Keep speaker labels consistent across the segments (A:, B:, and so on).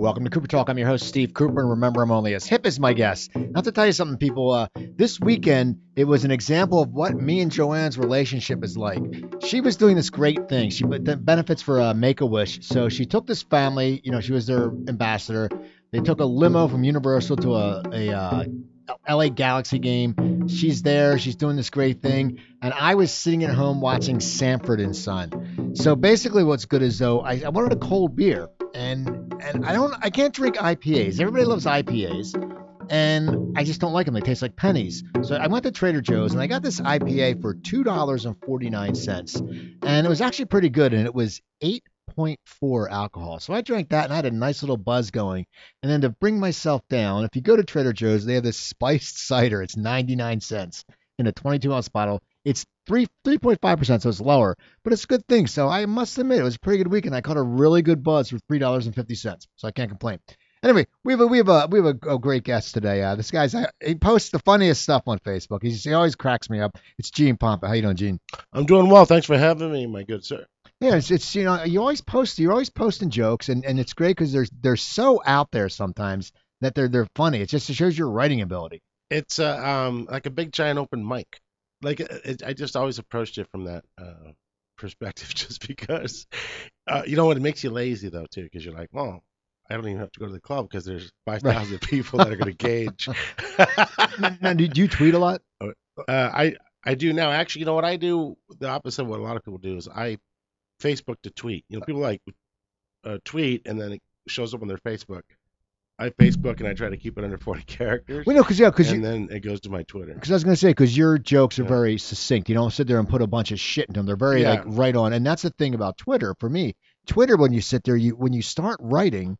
A: Welcome to Cooper Talk. I'm your host, Steve Cooper, and remember, I'm only as hip as my guest. Now, to tell you something, people, uh, this weekend, it was an example of what me and Joanne's relationship is like. She was doing this great thing. She put the benefits for uh, Make a Wish. So she took this family, you know, she was their ambassador. They took a limo from Universal to a, a uh, LA Galaxy game. She's there. She's doing this great thing. And I was sitting at home watching Sanford and Son. So basically, what's good is though I, I wanted a cold beer, and and I don't I can't drink IPAs. Everybody loves IPAs. And I just don't like them. They taste like pennies. So I went to Trader Joe's and I got this IPA for $2.49. And it was actually pretty good. And it was eight 0.4 alcohol. So I drank that and I had a nice little buzz going. And then to bring myself down, if you go to Trader Joe's, they have this spiced cider. It's 99 cents in a 22 ounce bottle. It's three 3.5%, so it's lower, but it's a good thing. So I must admit, it was a pretty good weekend. I caught a really good buzz for three dollars and fifty cents, so I can't complain. Anyway, we have a we have a we have a, a great guest today. Uh, this guy's he posts the funniest stuff on Facebook. He's, he always cracks me up. It's Gene Pompa. How you doing, Gene?
B: I'm doing well. Thanks for having me, my good sir.
A: Yeah, it's, it's you know you always post you're always posting jokes and, and it's great because they're they're so out there sometimes that they're they're funny. It just shows your writing ability.
B: It's uh, um like a big giant open mic. Like it, I just always approached it from that uh, perspective, just because uh, you know what it makes you lazy though too, because you're like, well, I don't even have to go to the club because there's five thousand right. people that are going to gauge.
A: now, do you tweet a lot?
B: Uh, I I do now. Actually, you know what I do? The opposite of what a lot of people do is I Facebook to tweet. You know, people like uh, tweet and then it shows up on their Facebook. I Facebook and I try to keep it under 40 characters.
A: We know because yeah, because
B: and then it goes to my Twitter.
A: Because I was gonna say because your jokes are yeah. very succinct. You don't sit there and put a bunch of shit into them. They're very yeah. like right on. And that's the thing about Twitter for me. Twitter when you sit there, you when you start writing,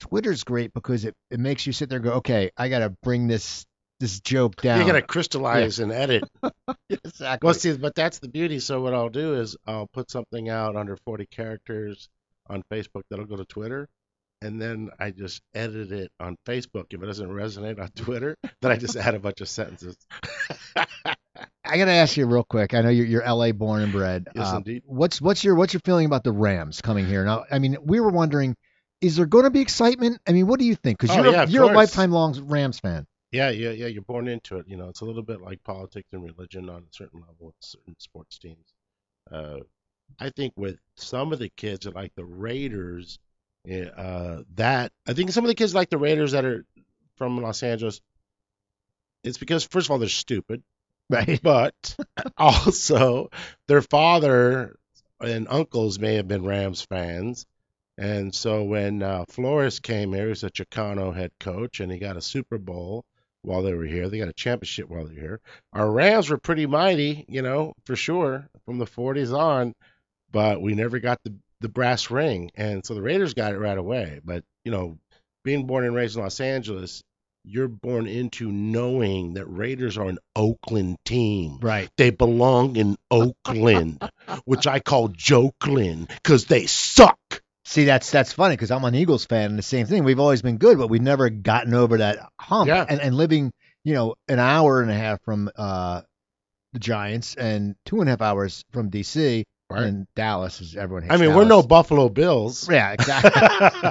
A: Twitter's great because it, it makes you sit there and go, okay, I got to bring this this joke down.
B: You got to crystallize yeah. and edit.
A: exactly.
B: Well, see, but that's the beauty. So what I'll do is I'll put something out under 40 characters on Facebook that'll go to Twitter, and then I just edit it on Facebook. If it doesn't resonate on Twitter, then I just add a bunch of sentences.
A: I gotta ask you real quick. I know you're, you're LA born and bred.
B: Yes, uh, indeed.
A: What's what's your what's your feeling about the Rams coming here? Now, I mean, we were wondering, is there going to be excitement? I mean, what do you think? Because
B: oh,
A: you're
B: yeah,
A: you're a lifetime long Rams fan.
B: Yeah, yeah, yeah. You're born into it. You know, it's a little bit like politics and religion on a certain level with certain sports teams. Uh, I think with some of the kids like the Raiders, uh, that I think some of the kids like the Raiders that are from Los Angeles. It's because first of all they're stupid,
A: right?
B: But also their father and uncles may have been Rams fans, and so when uh, Flores came here, he's a Chicano head coach, and he got a Super Bowl while they were here. They got a championship while they were here. Our Rams were pretty mighty, you know, for sure, from the 40s on, but we never got the, the brass ring. And so the Raiders got it right away. But, you know, being born and raised in Los Angeles, you're born into knowing that Raiders are an Oakland team.
A: Right.
B: They belong in Oakland, which I call Jokeland because they suck.
A: See, that's that's funny because I'm an Eagles fan, and the same thing. We've always been good, but we've never gotten over that hump.
B: Yeah.
A: And, and living, you know, an hour and a half from uh, the Giants and two and a half hours from DC right. and Dallas, is everyone
B: I mean,
A: Dallas.
B: we're no Buffalo Bills.
A: Yeah, exactly.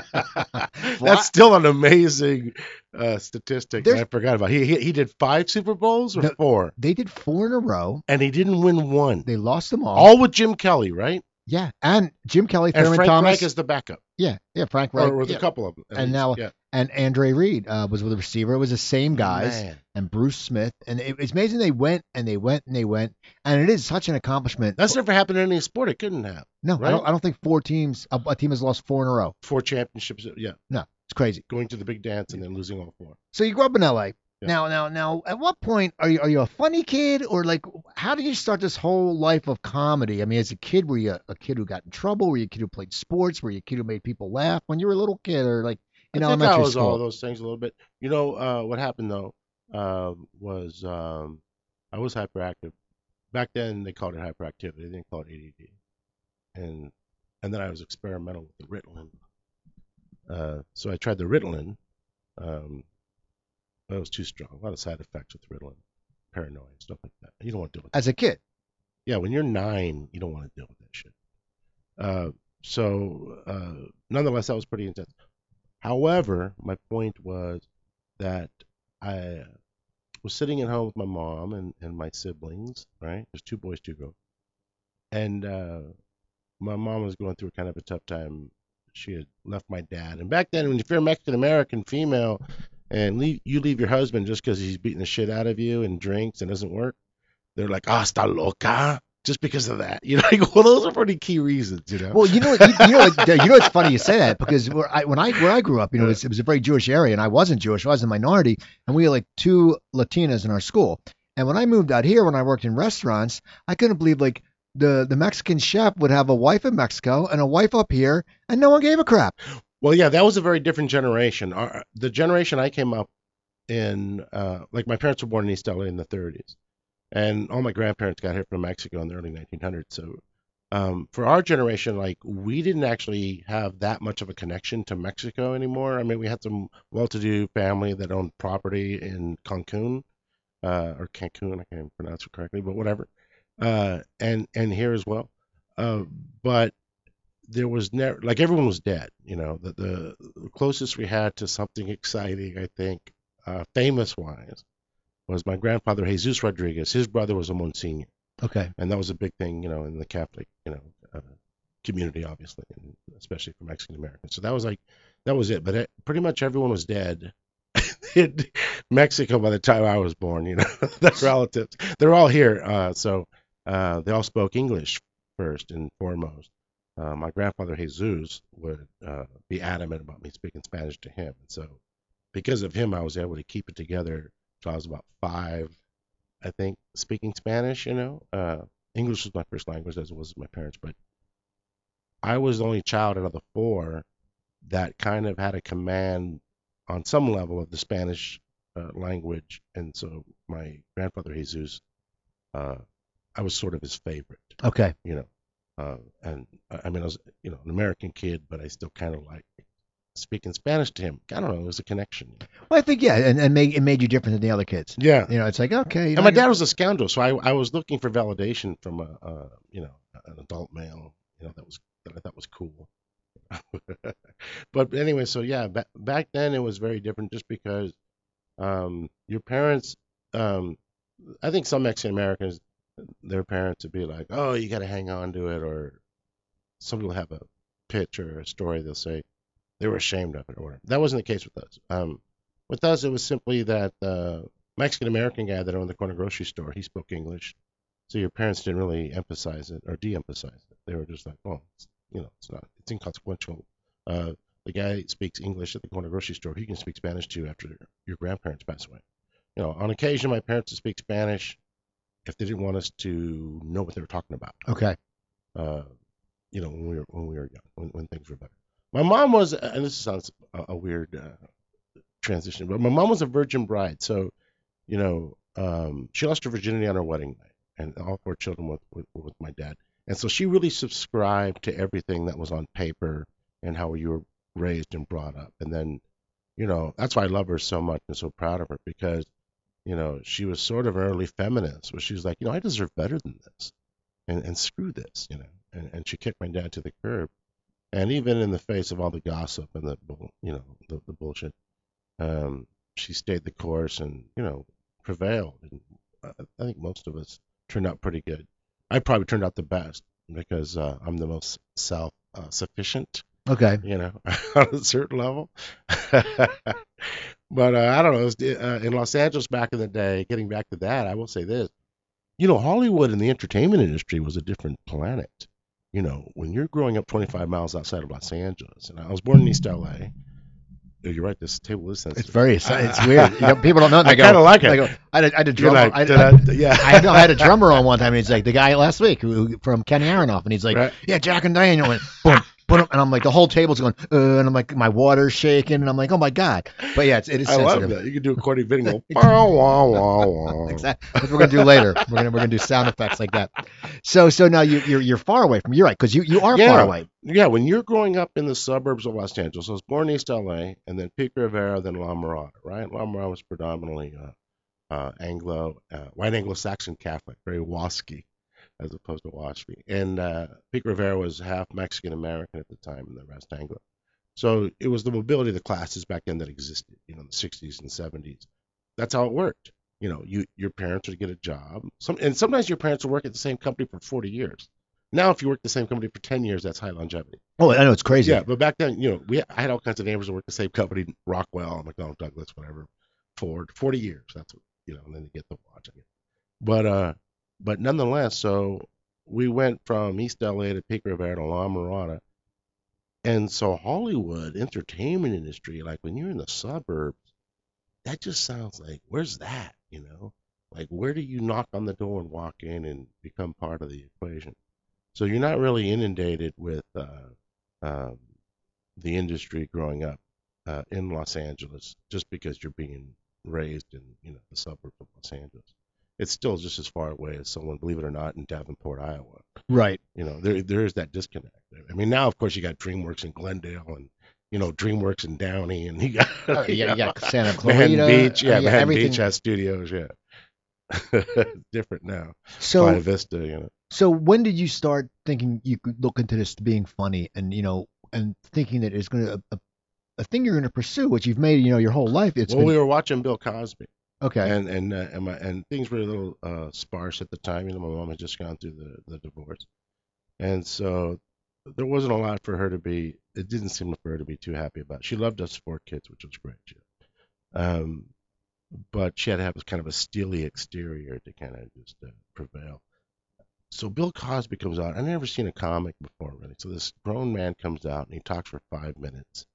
B: that's still an amazing uh, statistic I forgot about. He, he he did five Super Bowls or
A: no,
B: four.
A: They did four in a row,
B: and he didn't win one.
A: They lost them all.
B: All with Jim Kelly, right?
A: Yeah, and Jim Kelly,
B: and
A: Thurman
B: Frank
A: Thomas
B: Reich is the backup.
A: Yeah, yeah, Frank Reich.
B: Or with
A: yeah.
B: a couple of them.
A: And now,
B: yeah.
A: And Andre Reed uh, was with the receiver. It was the same guys,
B: Man.
A: and Bruce Smith. And it, it's amazing they went and they went and they went, and it is such an accomplishment.
B: That's never happened in any sport. It couldn't have.
A: no,
B: right?
A: I don't. I don't think four teams, a, a team has lost four in a row.
B: Four championships. Yeah,
A: No, it's crazy.
B: going to the big dance and then losing all four.
A: So you grew up in L.A.
B: Yeah.
A: Now, now, now, at what point are you are you a funny kid or like how did you start this whole life of comedy? I mean, as a kid, were you a, a kid who got in trouble? Were you a kid who played sports? Were you a kid who made people laugh when you were a little kid or like in
B: I think
A: elementary
B: I was
A: school?
B: all those things a little bit. You know, uh, what happened though uh, was um, I was hyperactive. Back then they called it hyperactivity. They didn't call it ADD. And and then I was experimental with the Ritalin. Uh, so I tried the Ritalin. Um, but it was too strong. A lot of side effects with Ritalin, paranoia, stuff like that. You don't want to deal with that.
A: As a kid,
B: Yeah, when you're nine, you don't want to deal with that shit. Uh, so, uh, nonetheless, that was pretty intense. However, my point was that I was sitting at home with my mom and, and my siblings, right? There's two boys, two girls. And uh, my mom was going through kind of a tough time. She had left my dad. And back then, when you're a Mexican American female and leave, you leave your husband just because he's beating the shit out of you and drinks and doesn't work, they're like, ah, está loca. Just because of that, you know, like, well, those are pretty key reasons, you know.
A: Well, you know, what- you, you know, what- you know, it's funny you say that because where I, when I where I grew up, you know, it was, it was a very Jewish area, and I wasn't Jewish, I was a minority, and we had like two Latinas in our school. And when I moved out here, when I worked in restaurants, I couldn't believe like the the Mexican chef would have a wife in Mexico and a wife up here, and no one gave a crap.
B: Well, yeah, that was a very different generation. Our, the generation I came up in, uh, like my parents were born in East LA in the 30s, and all my grandparents got here from Mexico in the early 1900s. So, um, for our generation, like we didn't actually have that much of a connection to Mexico anymore. I mean, we had some well-to-do family that owned property in Cancun, uh, or Cancun, I can't pronounce it correctly, but whatever, uh, and and here as well. Uh, but there was never like everyone was dead. You know, the, the closest we had to something exciting, I think, uh, famous wise, was my grandfather Jesus Rodriguez. His brother was a Monsignor,
A: Okay.
B: and that was a big thing, you know, in the Catholic, you know, uh, community, obviously, and especially for Mexican Americans. So that was like that was it. But it, pretty much everyone was dead. in Mexico by the time I was born, you know, their relatives, they're all here. Uh, so uh, they all spoke English first and foremost. Uh, my grandfather Jesus would uh, be adamant about me speaking Spanish to him, and so because of him, I was able to keep it together till I was about five, I think, speaking Spanish. You know, uh, English was my first language, as it was my parents, but I was the only child out of the four that kind of had a command on some level of the Spanish uh, language, and so my grandfather Jesus, uh, I was sort of his favorite
A: Okay.
B: you know. Uh, and I I mean, I was, you know, an American kid, but I still kind of like speaking Spanish to him. I don't know, it was a connection.
A: Well, I think yeah, and, and made, it made you different than the other kids.
B: Yeah.
A: You know, it's like okay.
B: And
A: know,
B: my dad was a scoundrel, so I, I was looking for validation from a, a, you know, an adult male, you know, that was that I thought was cool. but anyway, so yeah, back back then it was very different, just because um, your parents, um, I think some Mexican Americans, their parents would be like, oh, you got to hang on to it, or some people have a pitch or a story they'll say they were ashamed of it or whatever. That wasn't the case with us. Um, with us, it was simply that the Mexican American guy that owned the corner grocery store, he spoke English, so your parents didn't really emphasize it or de-emphasize it. They were just like, oh, it's, you know, it's not, it's inconsequential. Uh, the guy speaks English at the corner grocery store. He can speak Spanish too after your grandparents pass away. You know, on occasion, my parents would speak Spanish if they didn't want us to know what they were talking about
A: Okay.
B: uh, you know, when we were when we were young, when, when things were better. My mom was, and this sounds a, a weird uh, transition, but my mom was a virgin bride, so you know, um, she lost her virginity on her wedding night, and all four children were with, were with my dad, and so she really subscribed to everything that was on paper and how you were raised and brought up, and then, you know, that's why I love her so much and so proud of her because, you know, she was sort of an early feminist, where she was like, you know, I deserve better than this and, and screw this, you know. And, and she kicked my dad to the curb. And even in the face of all the gossip and the, bull- you know, the, the bullshit, um, she stayed the course and, you know, prevailed. And I, I think most of us turned out pretty good. I probably turned out the best because uh, I'm the most self uh, sufficient,
A: Okay.
B: you know, on a certain level. but uh, I don't know. Was, uh, in Los Angeles back in the day, getting back to that, I will say this. You know, Hollywood and the entertainment industry was a different planet. You know, when you're growing up 25 miles outside of Los Angeles, and I was born in East LA. Oh, You're right. This table is sensitive.
A: It's very. It's weird. You know, people don't know. They
B: I kinda like it.
A: They go, I had a, I had a drummer.
B: like,
A: I,
B: did
A: I,
B: I- yeah.
A: I, know, I had a drummer on one time. And he's like the guy last week who, from Kenny Aronoff, and he's like,
B: Right.
A: "Yeah, Jack and Daniel." Boom, boom, and I'm like, the whole table's going, uh, and I'm like, my water's shaking, and I'm like, oh my god. But yeah, it's, it is
B: I love that. You can do a Cordy go, "Wah, wah, wah, wah."
A: Exactly. That's what we're gonna do later. We're gonna we're gonna do sound effects like that. So so now you you're you're far away from. You're right because you you are
B: Yeah.
A: far away.
B: Yeah, when you're growing up in the suburbs of Los Angeles, I was born in East LA, and then Pico Rivera, then La Mirada, right? La Mirada was predominantly uh, uh, Anglo, uh, white Anglo-Saxon Catholic, very WASPy, as opposed to WASPy. And uh, Pico Rivera was half Mexican American at the time, and the rest Anglo. So it was the mobility of the classes back then that existed, you know, in the 60s and 70s. That's how it worked. You know, you your parents would get a job. Some and sometimes your parents would work at the same company for 40 years. Now, if you work the same company for 10 years, that's high longevity.
A: Oh, I know it's crazy.
B: Yeah, but back then, you know, we I had all kinds of neighbors that worked the same company, Rockwell, McDonnell Douglas, whatever, Ford, 40 years. That's what you know, and then you get the watch. I guess, But uh, but nonetheless, so we went from East LA to Pico Rivera to La Mirada. And so Hollywood entertainment industry, like when you're in the suburbs, that just sounds like where's that? You know, like where do you knock on the door and walk in and become part of the equation? So you're not really inundated with uh, um, the industry growing up uh, in Los Angeles just because you're being raised in you know the suburbs of Los Angeles. It's still just as far away as someone, believe it or not, in Davenport, Iowa.
A: Right.
B: You know, there there is that disconnect. I mean, now of course you got DreamWorks in Glendale and you know DreamWorks in Downey, and you got
A: Oh, you, got, you got Santa
B: Manhattan
A: Clarita.
B: Beach. Yeah, Manhattan
A: everything.
B: Beach has studios. Yeah, different now.
A: So,
B: Playa Vista, you know.
A: so when did you start thinking you could look into this being funny and you know and thinking that it's going to a, a thing you're going to pursue, which you've made you know your whole life? It's
B: well,
A: been
B: we were watching Bill Cosby.
A: Okay.
B: and and uh, and, my, and things were a little uh, sparse at the time. You know, my mom had just gone through the the divorce, and so there wasn't a lot for her to be. It didn't seem for her to be too happy about. She loved us four kids, which was great. Um, but she had to have kind of a steely exterior to kind of just uh, prevail. So Bill Cosby comes out. I've never seen a comic before, really. So this grown man comes out and he talks for five minutes,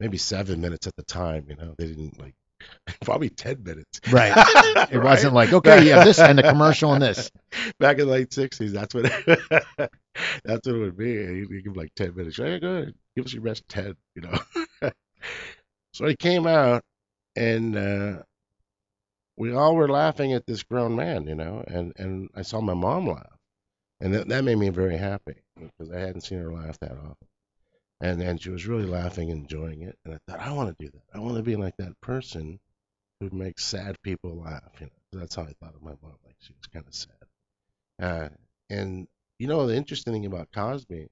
B: maybe seven minutes at the time. You know, they didn't like probably ten minutes.
A: Right. It
B: Right?
A: wasn't like okay, you have this and a commercial and this.
B: back in the late sixties, that's what that's what it would be. You, you give like ten minutes. Hey, good. Give us your best ten, you know. so he came out and uh we all were laughing at this grown man, you know, and and I saw my mom laugh. And that, that made me very happy because I hadn't seen her laugh that often. And and she was really laughing, and enjoying it. And I thought, I want to do that. I want to be like that person who makes sad people laugh. You know, that's how I thought of my mom. Like she was kind of sad. Uh, and you know, the interesting thing about Cosby,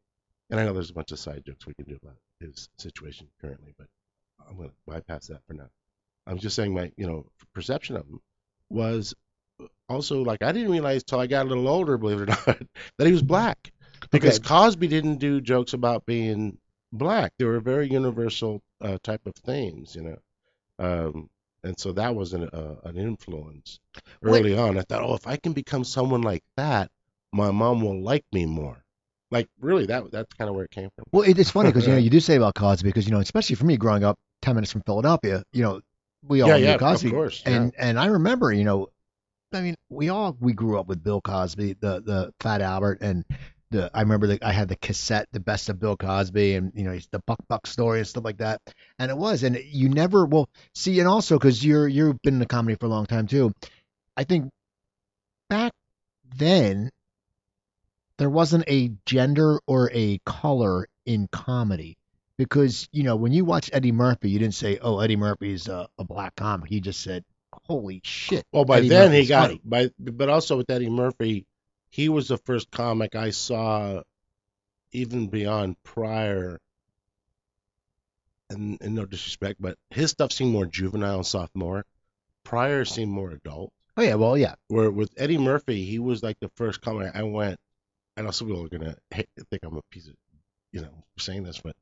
B: and I know there's a bunch of side jokes we can do about his situation currently, but I'm going to bypass that for now. I'm just saying my, you know, perception of him was also like I didn't realize till I got a little older, believe it or not, that he was black because
A: Okay.
B: Cosby didn't do jokes about being black. They were very universal uh, type of themes, you know. Um, and so that was an uh, an influence
A: Wait.
B: early on. I thought, oh, if I can become someone like that, my mom will like me more. Like really, that that's kind of where it came from.
A: Well, it, it's funny because you know you do say about Cosby because you know especially for me growing up ten minutes from Philadelphia, you know we all
B: yeah,
A: knew
B: yeah,
A: Cosby,
B: of course. yeah.
A: and and I remember you know, I mean we all we grew up with Bill Cosby, the the Fat Albert, and the I remember that I had the cassette, the best of Bill Cosby, and you know the Buck Buck story and stuff like that, and it was, and you never well see, and also because you're you've been in the comedy for a long time too, I think back then there wasn't a gender or a color in comedy because you know when you watch Eddie Murphy, you didn't say, "Oh, Eddie Murphy's a, a black comic." You just said, "Holy shit!"
B: Well, by
A: Eddie
B: then he got
A: funny."
B: by, but also with Eddie Murphy, he was the first comic I saw, even beyond Pryor. And, and no disrespect, but his stuff seemed more juvenile and sophomoric. Pryor seemed more adult.
A: Oh yeah, well yeah,
B: Where with Eddie Murphy, he was like the first comic I went. And also, people are gonna hate, think I'm a piece of, you know, saying this, but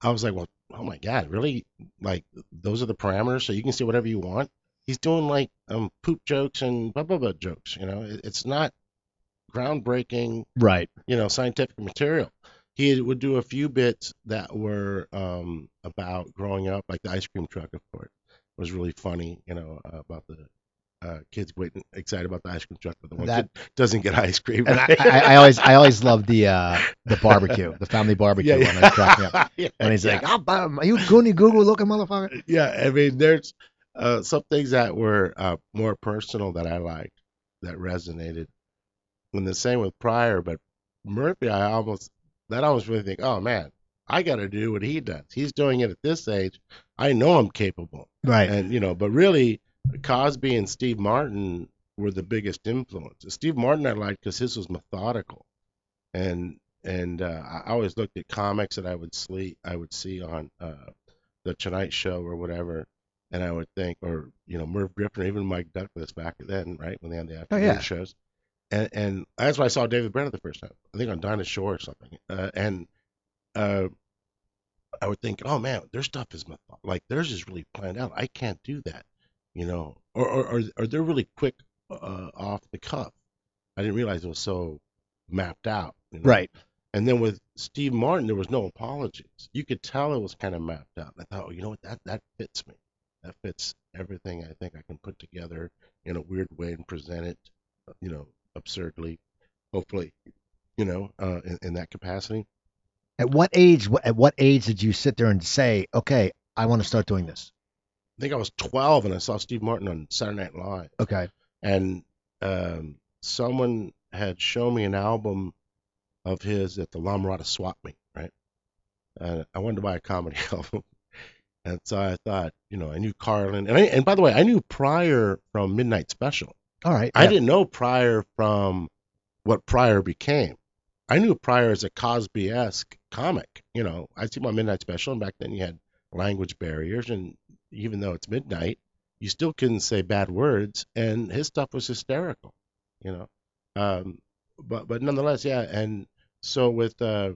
B: I was like, well, oh my god, really? Like those are the parameters, so you can say whatever you want. He's doing like um poop jokes and blah blah blah jokes. You know, It- it's not groundbreaking,
A: right.
B: you know, scientific material. He would do a few bits that were um about growing up, like the ice cream truck, of course, was really funny. You know, uh, about the uh, kids waiting excited about the ice cream truck, but the one
A: That-
B: doesn't get ice cream.
A: And I, I, I always I always love the uh the barbecue, the family barbecue
B: yeah,
A: cracked me up.
B: yeah,
A: When he's
B: yeah.
A: like, "I'll buy 'em. Are you Goonie Google looking motherfucker?"
B: yeah, I mean, there's uh, some things that were uh, more personal that I liked that resonated. And the same with Pryor, but Murphy, I almost that I almost really think, oh man, I got to do what he does. He's doing it at this age. I know I'm capable,
A: Right.
B: and you know, but really, Cosby and Steve Martin were the biggest influences. Steve Martin I liked because his was methodical, and and uh, I always looked at comics that I would see I would see on uh, the Tonight Show or whatever, and I would think, or you know, Merv Griffin or even Mike Douglas back then, right when they had the afternoon
A: yeah.
B: shows, and and that's why I saw David Brenner the first time. I think on Dinah Shore or something, uh, and uh, I would think, oh man, their stuff is like theirs is really planned out. I can't do that, you know, or or or, or they're really quick uh, off the cuff. I didn't realize it was so mapped out. You know?
A: Right.
B: And then with Steve Martin, there was no apologies. You could tell it was kind of mapped out. And I thought, oh, you know what, that that fits me. That fits everything I think I can put together in a weird way and present it, you know, absurdly. Hopefully, you know, uh, in, in that capacity.
A: At what age? At what age did you sit there and say, "Okay, I want to start doing this"?
B: I think I was 12 and I saw Steve Martin on Saturday Night Live.
A: Okay.
B: and um, someone had shown me an album of his at the La Mirada swap meet, right? And I wanted to buy a comedy album, and so I thought, you know, I knew Carlin, and I, and by the way, I knew Pryor from Midnight Special.
A: All right.
B: I
A: yeah.
B: didn't know Pryor from what Pryor became. I knew Pryor as a Cosby-esque comic. You know, I'd see my Midnight Special, and back then you had language barriers, and even though it's midnight, you still couldn't say bad words, and his stuff was hysterical. You know, um, but but nonetheless, yeah. And so with uh,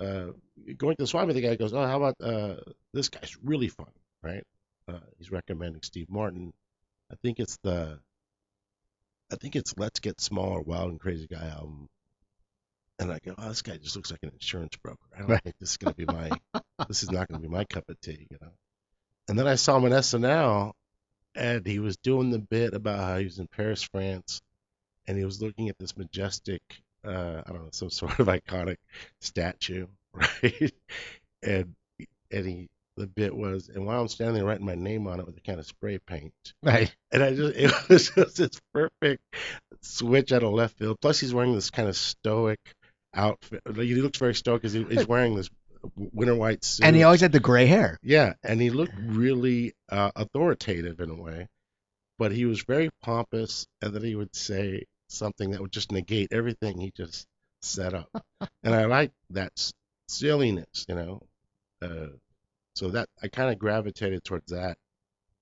B: uh, going to the Swami, the guy goes, "Oh, how about uh, this guy's really funny, right?" Uh, he's recommending Steve Martin. I think it's the I think it's Let's Get Smaller, Wild and Crazy Guy album. And I go, oh, this guy just looks like an insurance broker. I don't
A: Right.
B: think this is gonna be my this is not gonna be my cup of tea, you know. And then I saw him on SNL and he was doing the bit about how he was in Paris, France, and he was looking at this majestic uh I don't know, some sort of iconic statue, right? And and he the bit was and while I'm standing there writing my name on it with a kind of spray paint,
A: Right.
B: and I just it was just this perfect switch out of left field. Plus, he's wearing this kind of stoic outfit. Like, He looks very stoic because he, he's wearing this winter white suit.
A: And he always had the gray hair.
B: yeah, and he looked really uh, authoritative in a way, but he was very pompous, and then he would say something that would just negate everything he just set up. and I like that silliness, you know. Uh, so that I kind of gravitated towards that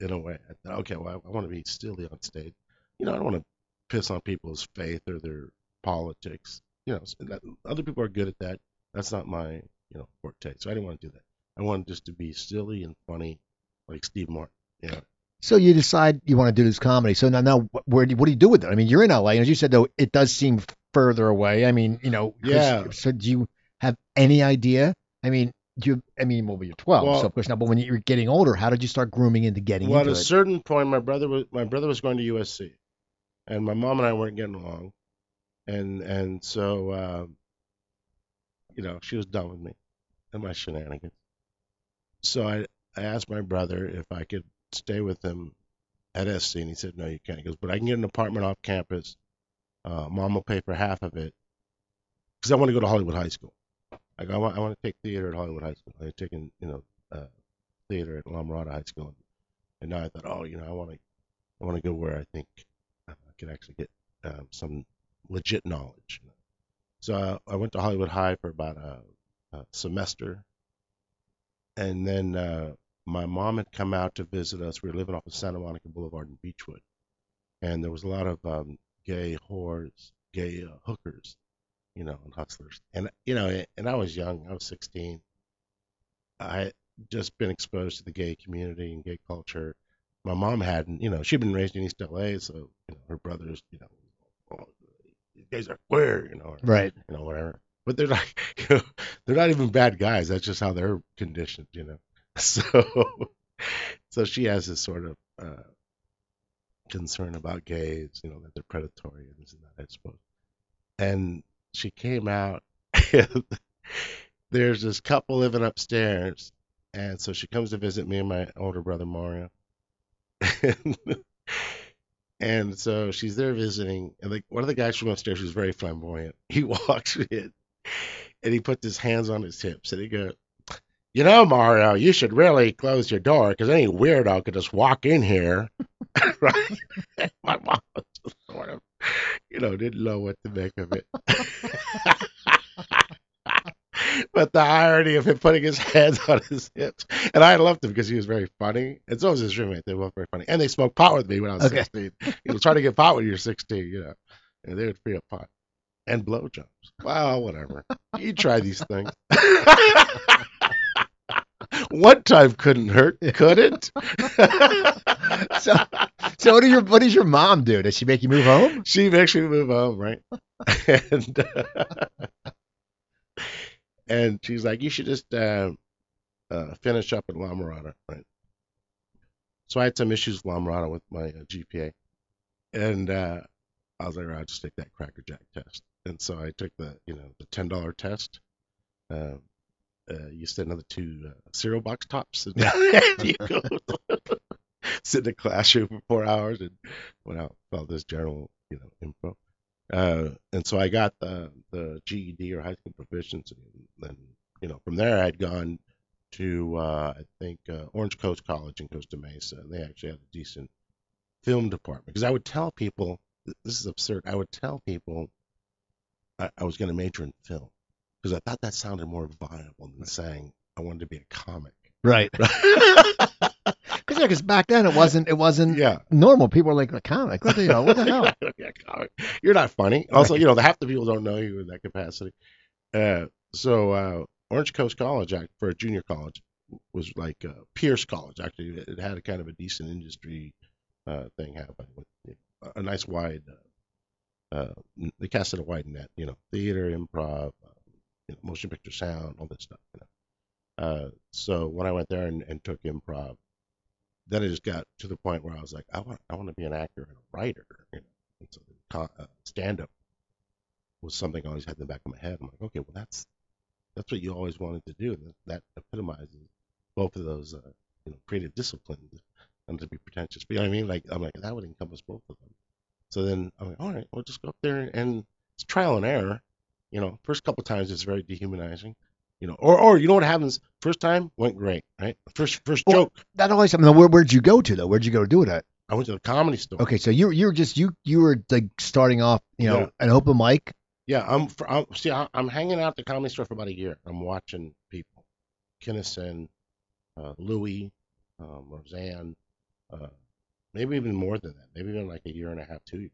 B: in a way. I thought, okay, well, I, I want to be silly on stage. You know, I don't want to piss on people's faith or their politics. You know, so that, other people are good at that. That's not my, you know, forte. So I didn't want to do that. I wanted just to be silly and funny, like Steve Martin. You know,
A: So you decide you want to do this comedy. So now, now wh- where do, what do you do with it? I mean, you're in LA, and as you said, though, it does seem further away. I mean, you know,
B: Yeah.
A: So do you have any idea? I mean, you? I mean, well, you're 12,
B: Well-
A: so of course now. But when you're getting older, how did you start grooming into getting
B: well, at a
A: it?
B: certain point, my brother was my brother was going to USC, and my mom and I weren't getting along, and and so um, you know she was done with me and my shenanigans. So I I asked my brother if I could stay with him at SC, and he said no, you can't. He goes, but I can get an apartment off campus. Uh, mom will pay for half of it because I want to go to Hollywood High School. Like I want I want to take theater at Hollywood High School. I had taken you know uh, theater at La Mirada High School. And now I thought, oh, you know, I want to, I want to go where I think uh, I can actually get um, some legit knowledge. So uh, I went to Hollywood High for about a, a semester, and then uh, my mom had come out to visit us. We were living off of Santa Monica Boulevard in Beachwood, and there was a lot of um, gay whores, gay uh, hookers, you know, and hustlers. And you know, and I was young. I was 16. I just been exposed to the gay community and gay culture. My mom hadn't, you know, she'd been raised in East LA, so you know, her brothers, you know, oh, these guys are queer, you know, or,
A: Right.
B: you know, whatever. But they're like, you know, they're not even bad guys. That's just how they're conditioned, you know. So, so she has this sort of uh, concern about gays, you know, that they're predatory and this and that, I suppose. And she came out. And there's this couple living upstairs, and so she comes to visit me and my older brother Mario. And, and so she's there visiting, and like one of the guys from upstairs who's very flamboyant, he walks in and he puts his hands on his hips and he goes, You know, Mario, you should really close your door because any weirdo could just walk in here. right? My mom was sort of, you know, didn't know what to make of it. but the irony of him putting his hands on his hips, and I loved him because he was very funny, and so was his roommate. They were both very funny, and they smoked pot with me when I was
A: Okay.
B: 16. You know, trying to get pot when you're 16, you know, and they would free up pot and blowjobs. Wow, whatever. You try these things. One time couldn't hurt, could it?
A: So, so what, do your, what does your mom do? Does she make you move home?
B: she makes me move home, right? and uh, and she's like, you should just uh, uh, finish up at La Mirada, right? So I had some issues with La Mirada with my uh, GPA, and uh, I was like, I'll just take that Cracker Jack test. And so I took the, you know, the ten dollar test. Uh, uh, you sit another two uh, cereal box tops, and you go sit in a classroom for four hours and went out with all this general, you know, info. Uh, and so I got the the GED or high school proficiency, and then you know from there I'd gone to uh, I think uh, Orange Coast College in Costa Mesa, and they actually had a decent film department. Because I would tell people, this is absurd. I would tell people I, I was going to major in film because I thought that sounded more viable than saying I wanted to be a comic.
A: Right. Because back then it wasn't it wasn't
B: yeah.
A: normal. People were like a comic. What the, you know, what the hell?
B: Yeah, comic. You're not funny. Also, you know, the half the people don't know you in that capacity. Uh, so uh, Orange Coast College, for a junior college, was like uh, Pierce College. Actually, it, had a kind of a decent industry uh, thing happening with you know, a nice wide. Uh, uh, they casted a wide net. You know, theater, improv, motion picture, sound, all this stuff. You know. Uh, so when I went there and, and took improv, then it just got to the point where I was like, I want, I want to be an actor and a writer. You know, and so uh, stand up was something I always had in the back of my head. I'm like, okay, well that's that's what you always wanted to do. That, that epitomizes both of those, uh, you know, creative disciplines. And to be pretentious, but you know what I mean? Like I'm like that would encompass both of them. So then I'm like, all right, we'll just go up there and it's trial and error. You know, first couple times it's very dehumanizing. You know, or or you know what happens? First time went great, right? First first
A: Well-
B: joke,
A: That always something. Where, where'd you go to though? Where'd you go to do it at?
B: I went to the comedy store.
A: Okay, so you you were just you you were like starting off, you know,
B: Yeah.
A: an open mic.
B: Yeah, I'm, I'm see. I- I'm hanging out at the comedy store for about a year. I'm watching people, Kinnison, uh, Louis, um, Roseanne, uh, maybe even more than that. Maybe even like a year and a half, two years.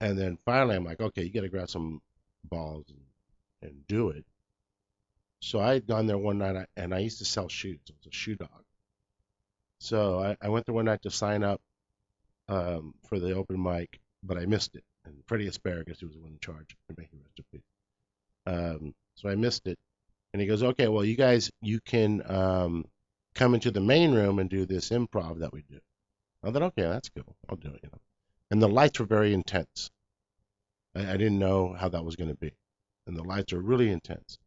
B: And then finally, I'm like, okay, you got to grab some balls and, and do it. So I had gone there one night, and I used to sell shoes. I was a shoe dog. So I, I went there one night to sign up um, for the open mic, but I missed it. And Freddie Asparagus, who was the one in charge, may he rest. Um, so I missed it. And he goes, okay, well, you guys, you can um, come into the main room and do this improv that we do. I thought, okay, that's cool. I'll do it. You know. And the lights were very intense. I, I didn't know how that was going to be, and the lights are really intense.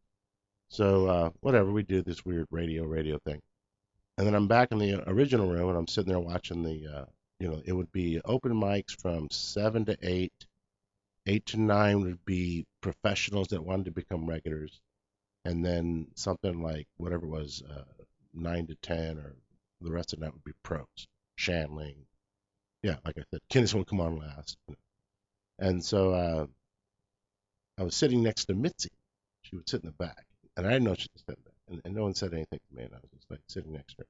B: So uh, whatever, we do this weird radio radio thing, and then I'm back in the original room, and I'm sitting there watching the, uh, you know, it would be open mics from seven to eight, eight to nine would be professionals that wanted to become regulars, and then something like whatever it was, uh, nine to ten, or the rest of the night would be pros, Shandling, yeah, like I said, Kinnison would come on last, and so uh, I was sitting next to Mitzi. She would sit in the back, and I didn't know she was sitting there, and, and no one said anything to me, and I was just like sitting next to her.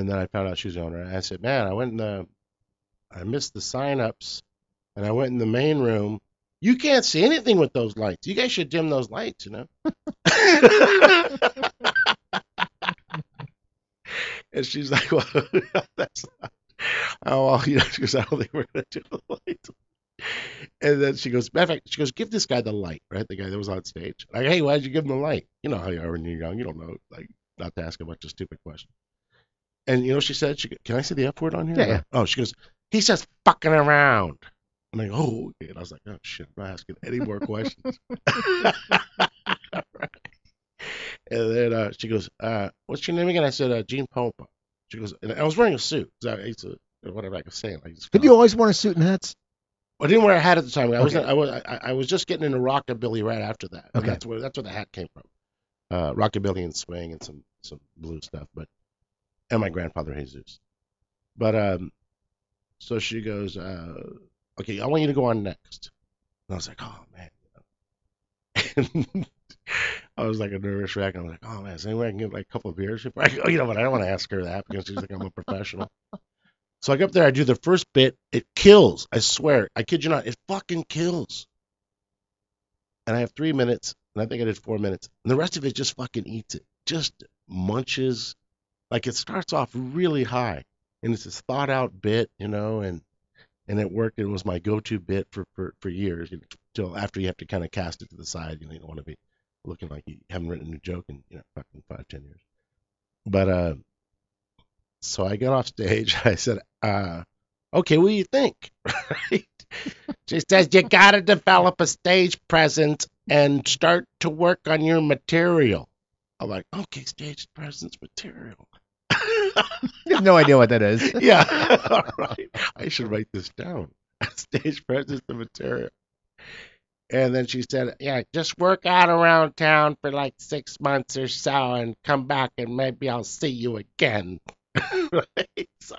B: And then I found out she was the owner. And I said, "Man, I went in the, I missed the sign-ups, and I went in the main room. You can't see anything with those lights. You guys should dim those lights, you know." and she's like, "Well, that's not." Oh, well, you know, goes, "I don't think we're gonna do the lights." And then she goes, matter of fact, she goes, give this guy the light, right? The guy that was on stage. Like, hey, why'd you give him the light? You know how you are when you're young. You don't know, like, not to ask a bunch of stupid questions. And you know, she said, she, can I say the F word on here?
A: Yeah, yeah.
B: Oh, she goes, he says fucking around. I'm like, oh, okay. And I was like, oh shit, I'm not asking any more questions. and then uh, she goes, uh, what's your name again? I said, uh, Gene Pompa. She goes, and I was wearing a suit. 'cause I used to, whatever I was saying. Like, just
A: Did you always wear a suit and hats?
B: I didn't wear a hat at the time. I was
A: Okay.
B: I was I, I was just getting into rockabilly right after that.
A: Okay.
B: That's where that's where the hat came from. Uh, rockabilly and swing and some some blues stuff, but and my grandfather Jesus. But um, so she goes, uh, okay, I want you to go on next. And I was like, oh man. you know. and I was like a nervous wreck. I'm like, oh man, is anywhere I can get like a couple of beers? I go, you know what? I don't want to ask her that because she's like I'm a professional. So I go up there, I do the first bit, it kills. I swear, I kid you not, it fucking kills. And I have three minutes, and I think I did four minutes, and the rest of it just fucking eats it, just munches. Like it starts off really high, and it's this thought out bit, you know, and and it worked. It was my go-to bit for for, for years until after you have to kind of cast it to the side. You know, you don't want to be looking like you haven't written a joke in you know fucking five ten years. But uh, so I got off stage. I said, uh, "Okay, what do you think?" right? She says you gotta develop a stage presence and start to work on your material. I'm like, okay, stage presence material.
A: You have no idea what that is.
B: yeah, all right. I should write this down. Stage presence and material. And then she said, "Yeah, just work out around town for like six months or so, and come back, and maybe I'll see you again." right? So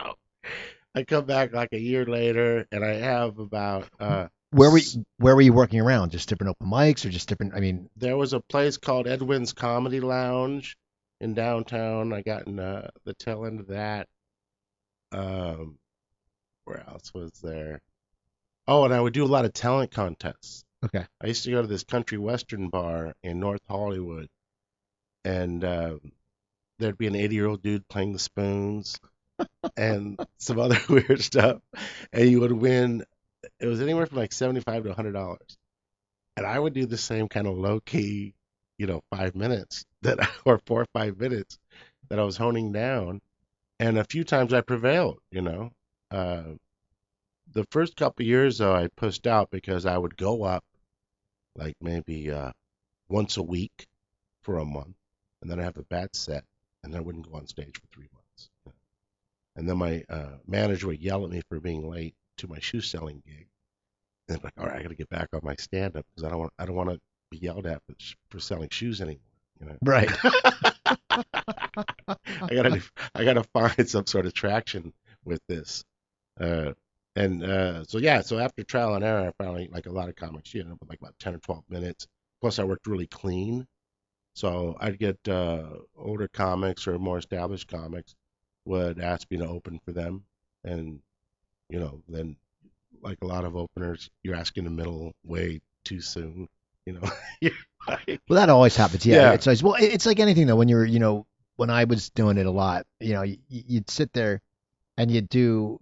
B: I come back like a year later, and I have about. uh
A: Where were you, where were you working around? Just different open mics or just different? I mean,
B: There was a place called Edwin's Comedy Lounge in downtown. I got in uh, the tail end of that. Um, where else was there? Oh, and I would do a lot of talent contests.
A: okay.
B: I used to go to this country western bar in North Hollywood, and um, there'd be an 80 year old dude playing the spoons and some other weird stuff, and you would win. It was anywhere from like 75 to 100 dollars, and I would do the same kind of low key, you know, five minutes that or four or five minutes that I was honing down, and a few times I prevailed. You know, uh, the first couple years though, I pushed out because I would go up like maybe uh, once a week for a month, and then I have a bad set, and I wouldn't go on stage for three months. And then my uh, manager would yell at me for being late to my shoe selling gig, and I'm like, all right, I got to get back on my stand up because I don't want I don't want to be yelled at for, for selling shoes anymore. You know?
A: Right.
B: I gotta I gotta find some sort of traction with this. Uh, and uh, so yeah, so after trial and error, I finally like a lot of comics, you know, like about ten or twelve minutes. Plus, I worked really clean, so I'd get uh, older comics or more established comics would ask me to open for them, and you know, then like a lot of openers, you're asking the middle way too soon, you know. Like-
A: Well, that always happens. Yeah.
B: Yeah.
A: It's always, well, it's like anything though. When you're, you know, when I was doing it a lot, you know, you, you'd sit there and you'd do,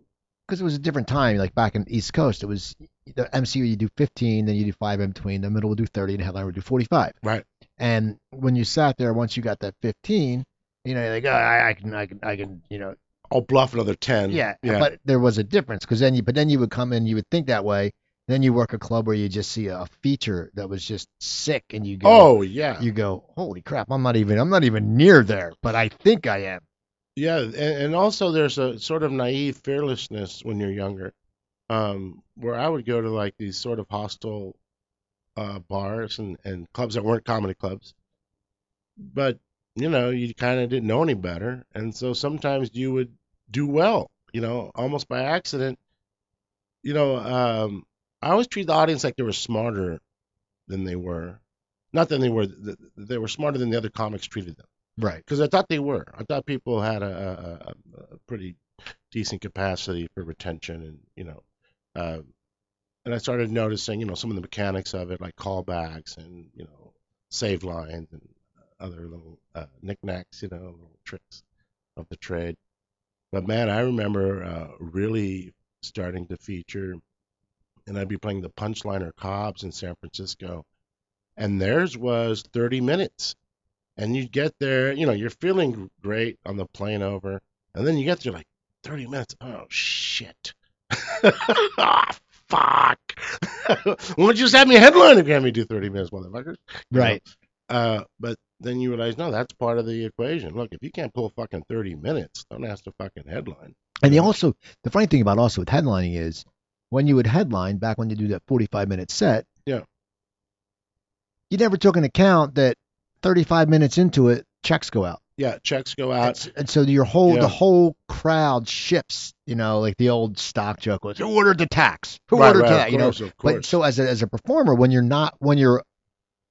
A: because it was a different time. Like back in the East Coast, it was the MCU. You do 15, then you do five in between. The middle would do 30, and the headline would do 45.
B: Right.
A: And when you sat there, once you got that 15, you know, you're like, oh, I, I can, I can, I can, you know,
B: I'll bluff another ten.
A: yeah,
B: yeah.
A: but there was a difference because then you, but then you would come in, you would think that way. Then you work a club where you just see a feature that was just sick, and you go,
B: oh yeah.
A: you go, holy crap, I'm not even, I'm not even near there, but I think I am.
B: Yeah, and, and also there's a sort of naive fearlessness when you're younger, um, where I would go to like these sort of hostile uh, bars and, and clubs that weren't comedy clubs, but you know you kind of didn't know any better, and so sometimes you would do well, you know, almost by accident. You know, um, I always treat the audience like they were smarter than they were, not than they were, th- they were smarter than the other comics treated them
A: Right.
B: because I thought they were. I thought people had a, a, a, a pretty decent capacity for retention, and you know, uh, and I started noticing, you know, some of the mechanics of it, like callbacks and you know, save lines and other little uh, knickknacks, you know, little tricks of the trade. But man, I remember uh, really starting to feature, and I'd be playing the Punchline or Cobb's in San Francisco, and theirs was 30 minutes and you get there, you know, you're feeling great on the plane over, and then you get there like 30 minutes. Oh shit! Ah, fuck! Why don't you just have me headline and have me do 30 minutes, motherfuckers? You know?
A: Right.
B: Uh, but then you realize, no, that's part of the equation. Look, if you can't pull fucking 30 minutes, don't ask the fucking headline.
A: And you also, the funny thing about also with headlining is when you would headline back when you do that 45 minute set,
B: Yeah.
A: you never took an account that 35 minutes into it, checks go out.
B: Yeah, checks go out.
A: And, and so your whole,
B: Yeah.
A: the whole crowd shifts, you know, like the old stock joke was, who ordered the tax? Who
B: Right,
A: ordered
B: right,
A: that? You know,
B: course,
A: but so as a, as a performer, when you're not, when you're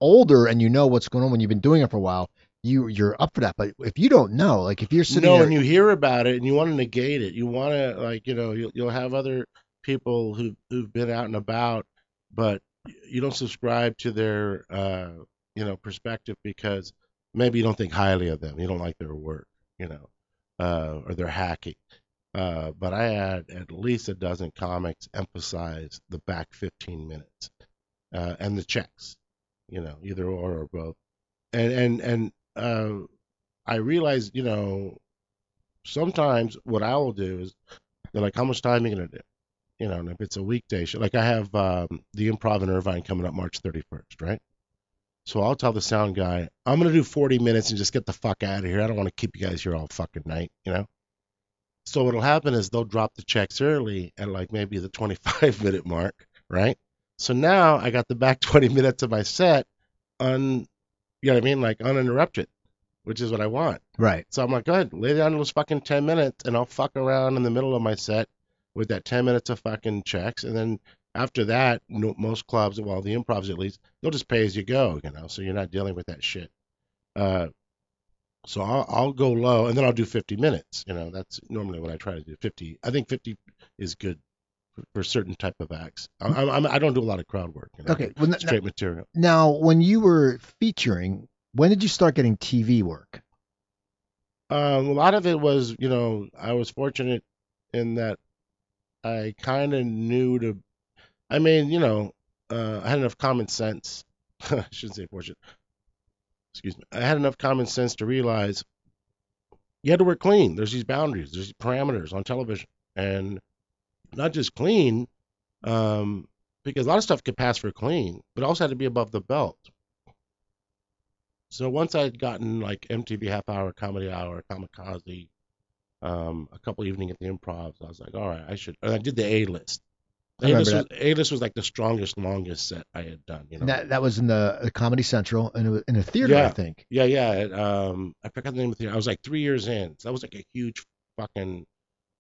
A: older and you know what's going on when you've been doing it for a while, you you're up for that. But if you don't know, like if you're sitting
B: no,
A: there,
B: and you hear about it and you want to negate it. You want to like you know you'll you'll have other people who who've been out and about, but you don't subscribe to their uh you know perspective because maybe you don't think highly of them. You don't like their work, you know, uh, or they're hacking. Uh, but I had at least a dozen comics emphasize the back 15 minutes uh, and the checks, you know, either or or both. And and and uh, I realized, you know, sometimes what I will do is they're like, how much time are you gonna do? You know, and if it's a weekday show, like I have um, the Improv in Irvine coming up March 31st, right? So I'll tell the sound guy, I'm gonna do 40 minutes and just get the fuck out of here. I don't want to keep you guys here all fucking night, you know. So what'll happen is they'll drop the checks early at like maybe the 25 minute mark, right? So now I got the back 20 minutes of my set un, you know what I mean, like uninterrupted, which is what I want.
A: right?
B: So I'm like, go ahead, lay down those fucking 10 minutes and I'll fuck around in the middle of my set with that 10 minutes of fucking checks. And then after that, no, most clubs, well, the improvs at least, they'll just pay as you go, you know, so you're not dealing with that shit. Uh, so I'll, I'll go low and then I'll do 50 minutes. You know, that's normally what I try to do. 50, I think 50 is good for, for certain type of acts. I, I'm, I don't do a lot of crowd work. You know,
A: Okay. Well,
B: straight material.
A: now when you were featuring, when did you start getting TV work?
B: Um, a lot of it was, you know, I was fortunate in that I kind of knew to. I mean, you know, uh, I had enough common sense. I shouldn't say fortunate. Excuse me. I had enough common sense to realize you had to work clean. There's these boundaries. There's these parameters on television, and not just clean, um, because a lot of stuff could pass for clean, but also had to be above the belt. So once I'd gotten like MTV Half Hour, Comedy Hour, Kamikaze, um, a couple evening at the Improv, I was like, all right, I should. And I did the A list.
A: I
B: A
A: remember
B: was A was like the strongest, longest set I had done. You know.
A: That that was in the, the Comedy Central and it was in a theater, I think.
B: Yeah, yeah. it, Um, I forgot the name of the. Theater. I was like three years in. So that was like a huge fucking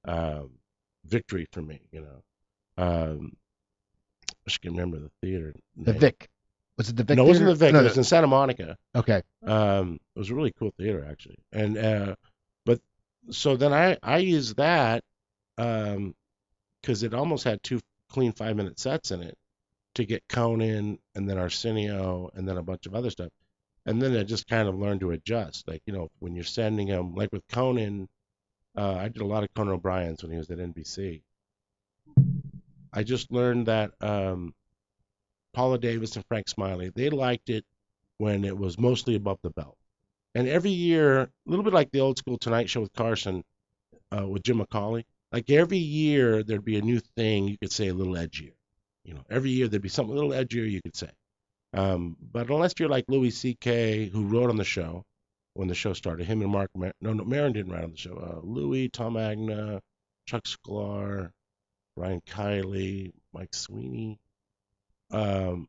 B: um, victory for me. You know. Um, I should remember the theater.
A: The. Vic. Was it the Vic?
B: no, it wasn't the Vic.
A: No,
B: it was in Santa Monica.
A: okay.
B: Um, it was a really cool theater actually, and uh, but so then I I used that um, because it almost had two clean five minute sets in it to get Conan and then Arsenio and then a bunch of other stuff, and then I just kind of learned to adjust. Like you know when you're sending him, like with Conan, uh, I did a lot of Conan O'Brien's when he was at NBC. I just learned that um, Paula Davis and Frank Smiley they liked it when it was mostly above the belt. And every year, a little bit like the old school Tonight Show with Carson, uh, with Jim McCawley, like every year there'd be a new thing you could say a little edgier. You know, every year there'd be something a little edgier you could say. Um, but unless you're like Louis C.K., who wrote on the show when the show started, him and Mark, Mar- no, no, Maron didn't write on the show. Uh, Louis, Tom Agna, Chuck Sklar, Brian Kiley, Mike Sweeney. Um,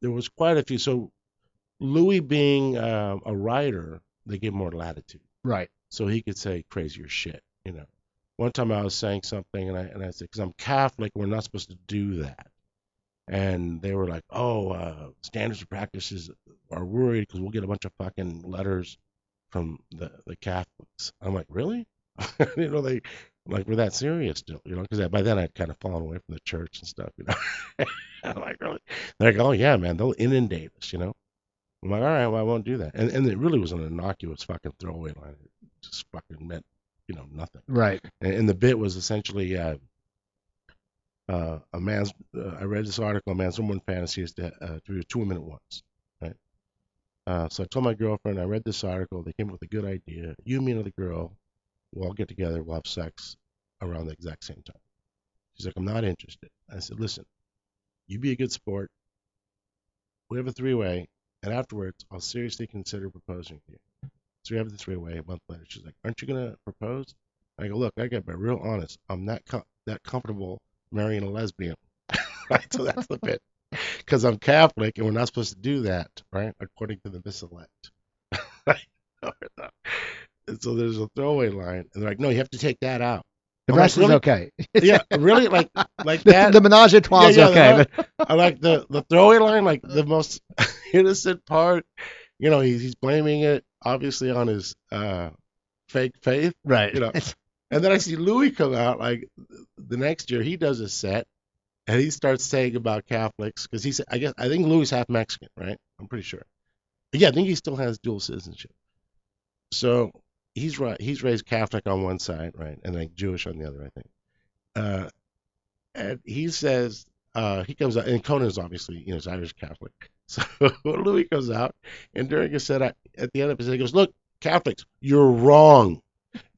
B: there was quite a few. So Louis being uh, a writer, they give more latitude,
A: Right.
B: so he could say crazier shit. You know, one time I was saying something, and I and I said, because I'm Catholic, we're not supposed to do that. And they were like, "Oh, uh, standards of practices are worried because we'll get a bunch of fucking letters from the the Catholics." I'm like, "Really? you know, they like we're that serious still, you know?" Because by then I'd kind of fallen away from the church and stuff, you know. I'm like, "Really?" They're like, "Oh yeah, man, they'll inundate us," you know. I'm like, all right, well, I won't do that. And and it really was an innocuous fucking throwaway line. It just fucking meant, you know, nothing.
A: Right.
B: And, and the bit was essentially uh, uh, a man's. Uh, I read this article. A man's number one fantasy is to uh, to be two women at once. Right. Uh, so I told my girlfriend I read this article. They came up with a good idea. You, me, and another girl, we'll all get together. We'll have sex around the exact same time. She's like, I'm not interested. I said, listen, you be a good sport. We have a three-way, and afterwards, I'll seriously consider proposing to you. So we have the three-way. A month later, she's like, aren't you gonna propose? I go, look, I got to be real honest. I'm not com- that comfortable marrying a lesbian. right? So that's the bit. Because I'm Catholic and we're not supposed to do that, right? According to the missalette. right? and so there's a throwaway line, and they're like, no, you have to take that out.
A: The
B: I'm like,
A: rest
B: really?
A: is okay.
B: yeah, really? Like, like
A: The,
B: that.
A: the menage a trois is
B: Yeah, yeah,
A: okay,
B: the- I like the the throwaway line, like the most innocent part. You know, he's he's blaming it obviously on his uh, fake faith.
A: right.
B: you know. And then I see Louis come out like the next year. He does a set, and he starts saying about Catholics because he's I guess I think Louis is half Mexican, right? I'm pretty sure. Yeah, I think he still has dual citizenship. So he's right. He's raised Catholic on one side, right, and like Jewish on the other, I think. Uh, and he says uh, he comes out, and Conan's obviously you know is Irish Catholic. So Louis goes out, and during a set, I- at the end of his set, he goes, "Look, Catholics, you're wrong.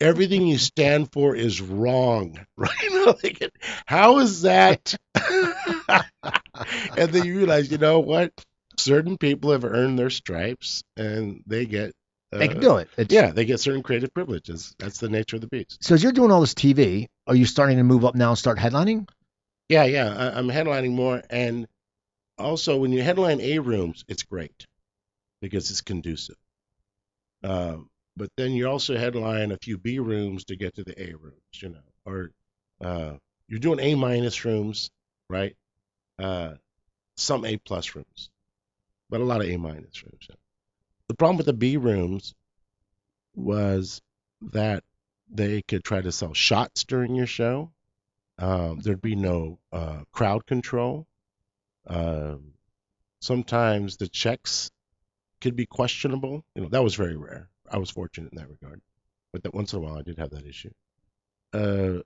B: Everything you stand for is wrong." Right? Thinking, How is that? and then you realize, you know what? Certain people have earned their stripes, and they get. Uh,
A: they can do it. It's,
B: Yeah, they get certain creative privileges. That's the nature of the beast.
A: So as you're doing all this TV, are you starting to move up now and start headlining?
B: Yeah, yeah. I, I'm headlining more, and also when you headline A rooms, it's great because it's conducive. Um, but then you also headline a few B rooms to get to the A rooms, you know, or uh, you're doing A minus rooms, right? Uh, some A plus rooms, but a lot of A minus rooms. The problem with the B rooms was that they could try to sell shots during your show. Um, there'd be no uh, crowd control. Um, sometimes the checks could be questionable. You know, that was very rare. I was fortunate in that regard, but that once in a while I did have that issue. Uh,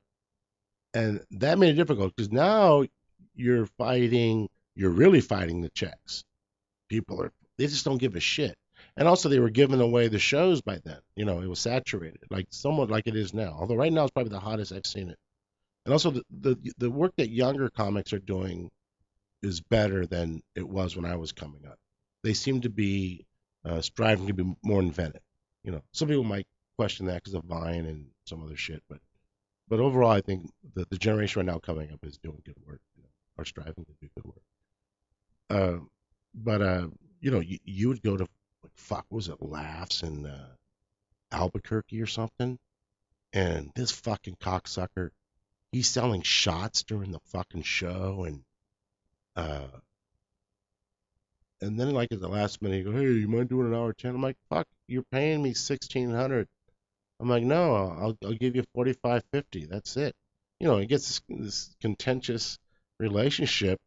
B: and that made it difficult because now you're fighting. You're really fighting the checks. People are they just don't give a shit. And also they were giving away the shows by then. You know, it was saturated, like somewhat like it is now. Although right now it's probably the hottest I've seen it. And also the the, the work that younger comics are doing is better than it was when I was coming up. They seem to be uh, striving to be more inventive. You know, some people might question that because of Vine and some other shit, but but overall, I think the, the generation right now coming up is doing good work, you know, or striving to do good work. Uh, but uh, you know, you, you would go to like fuck, was it laughs in uh, Albuquerque or something, and this fucking cocksucker, he's selling shots during the fucking show, and uh, and then like at the last minute, he go, hey, you mind doing an hour ten? I'm like, fuck, you're paying me sixteen hundred. I'm like, no, I'll I'll give you forty five fifty. That's it. You know, it gets this, this contentious relationship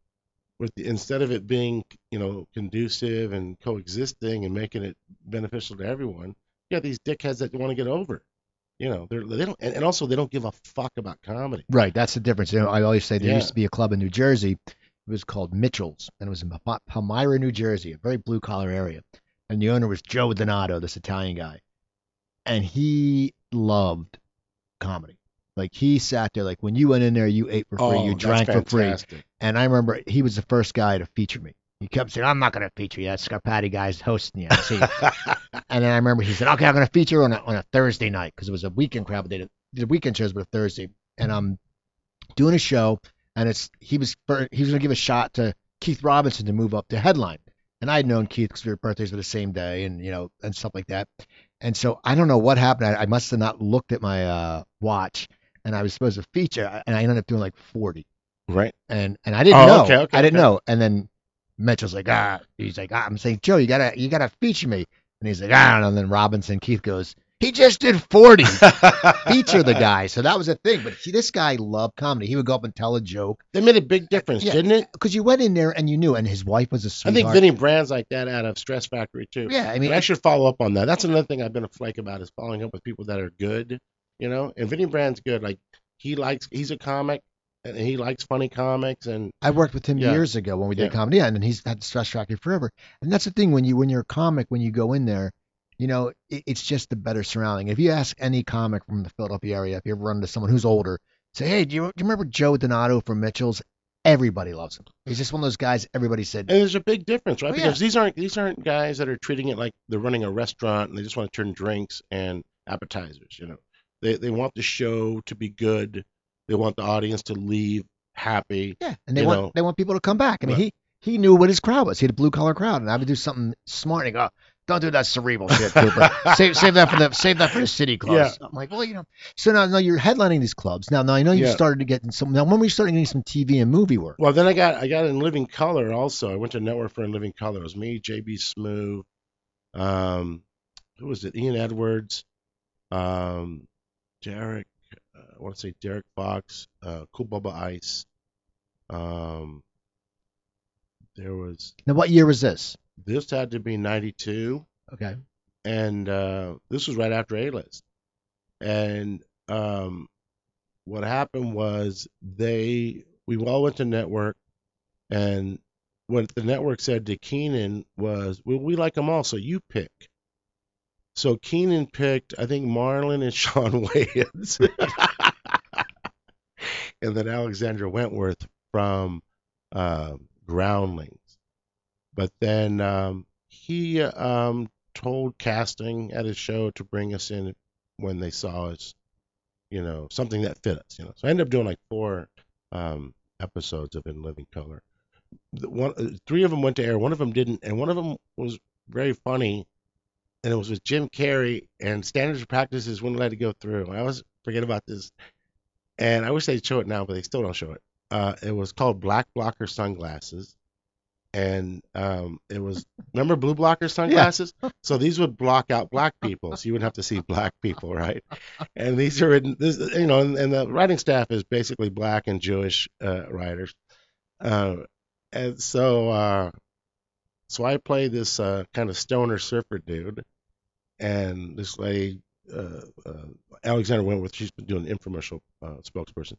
B: with the, instead of it being you know conducive and coexisting and making it beneficial to everyone. You got these dickheads that want to get over. You know, they're they don't and, and also they don't give a fuck about comedy.
A: Right, that's the difference. You know, I always say there
B: Yeah.
A: used to be a club in New Jersey. It was called Mitchell's, and it was in Palmyra, New Jersey, a very blue collar area. And the owner was Joe Donato, this Italian guy, and he loved comedy. Like he sat there, like when you went in there, you ate for free,
B: Oh,
A: you drank for free. And I remember he was the first guy to feature me. He kept saying, "I'm not going to feature you. That Scarpati guy's hosting you." See? and then I remember he said, "Okay, I'm going to feature on a, on a Thursday night because it was a weekend crowd. But they did, did weekend shows, but a Thursday." And I'm doing a show, and it's he was he was going to give a shot to Keith Robinson to move up to headline. And I'd known Keith because their birthdays were the same day, and you know, and stuff like that. And so I don't know what happened. I, I must have not looked at my uh, watch, and I was supposed to feature, and I ended up doing like 40
B: right?
A: and and I didn't
B: Oh,
A: know.
B: okay, okay,
A: I didn't
B: okay.
A: know. And then Mitchell's like, ah, he's like, ah, I'm saying, Joe, you gotta you gotta feature me. And he's like, ah, and then Robinson Keith goes, he just did 40. feature the guy. So that was a thing. But see, this guy loved comedy. He would go up and tell a joke
B: They made a big difference,
A: Yeah.
B: didn't it?
A: because you went in there and you knew. And his wife was a
B: I
A: sweetheart.
B: I think Vinnie Brand's like that out of Stress Factory too.
A: Yeah, I
B: I
A: mean,
B: mean, I should follow up on that. That's another thing I've been a flake about is following up with people that are good, you know. And Vinnie Brand's good. Like he likes, he's a comic, and he likes funny comics, and
A: I worked with him
B: Yeah.
A: years ago when we did
B: Yeah.
A: comedy, yeah, and he's had stress factory forever. And that's the thing when you when you're a comic, when you go in there, you know, it, it's just the better surrounding. If you ask any comic from the Philadelphia area, if you ever run into someone who's older, say, hey, do you, do you remember Joe Donato from Mitchell's? Everybody loves him. He's just one of those guys. Everybody said,
B: and there's a big difference, right?
A: Oh, yeah.
B: because these aren't these aren't guys that are treating it like they're running a restaurant and they just want to turn drinks and appetizers. You know, they they want the show to be good. They want the audience to leave happy.
A: yeah, and they want
B: know.
A: they want people to come back. I mean,
B: Right.
A: he he knew what his crowd was. He had a blue collar crowd, and I would do something smart. And go, Don't do that cerebral shit, Cooper. save save that for the save that for the city clubs. I'm like, well, you know. So now, now you're headlining these clubs. Now, now I know you
B: Yeah.
A: started to get in some. Now, when were you starting getting some TV and movie work?
B: Well, then I got I got in Living Color also. I went to Network for in Living Color. It was me, JB Smoove, um, who was it? Ian Edwards, um, Derek. Uh, I want to say Derek Fox, uh, Kool Bubba Ice. Um, there was
A: Now, what year was this?
B: this had to be '92.
A: Okay.
B: and uh, this was right after A-list. And um, what happened was they we all went to network, and what the network said to Keenan was, "Well, we like them all, so you pick." So Keenan picked, I think, Marlon and Shawn Wayans, and then Alexandra Wentworth from uh, Groundlings. But then um, he um, told casting at his show to bring us in when they saw us, you know, something that fit us, you know. So I ended up doing like four um, episodes of In Living Color. One, uh, three of them went to air. One of them didn't, and one of them was very funny, and it was with Jim Carrey. And standards of practices wouldn't let it go through. I always forget about this, and I wish they'd show it now, but they still don't show it. Uh, it was called Black Blocker Sunglasses, and um, it was remember blue blocker sunglasses. So these would block out black people, so you wouldn't have to see black people, right? And these are written, this, you know, and, and the writing staff is basically black and Jewish uh, writers. Uh, and so, uh, so I play this uh, kind of stoner surfer dude, and this lady, uh, uh, Alexandra Wentworth, she's been doing infomercial uh, spokesperson.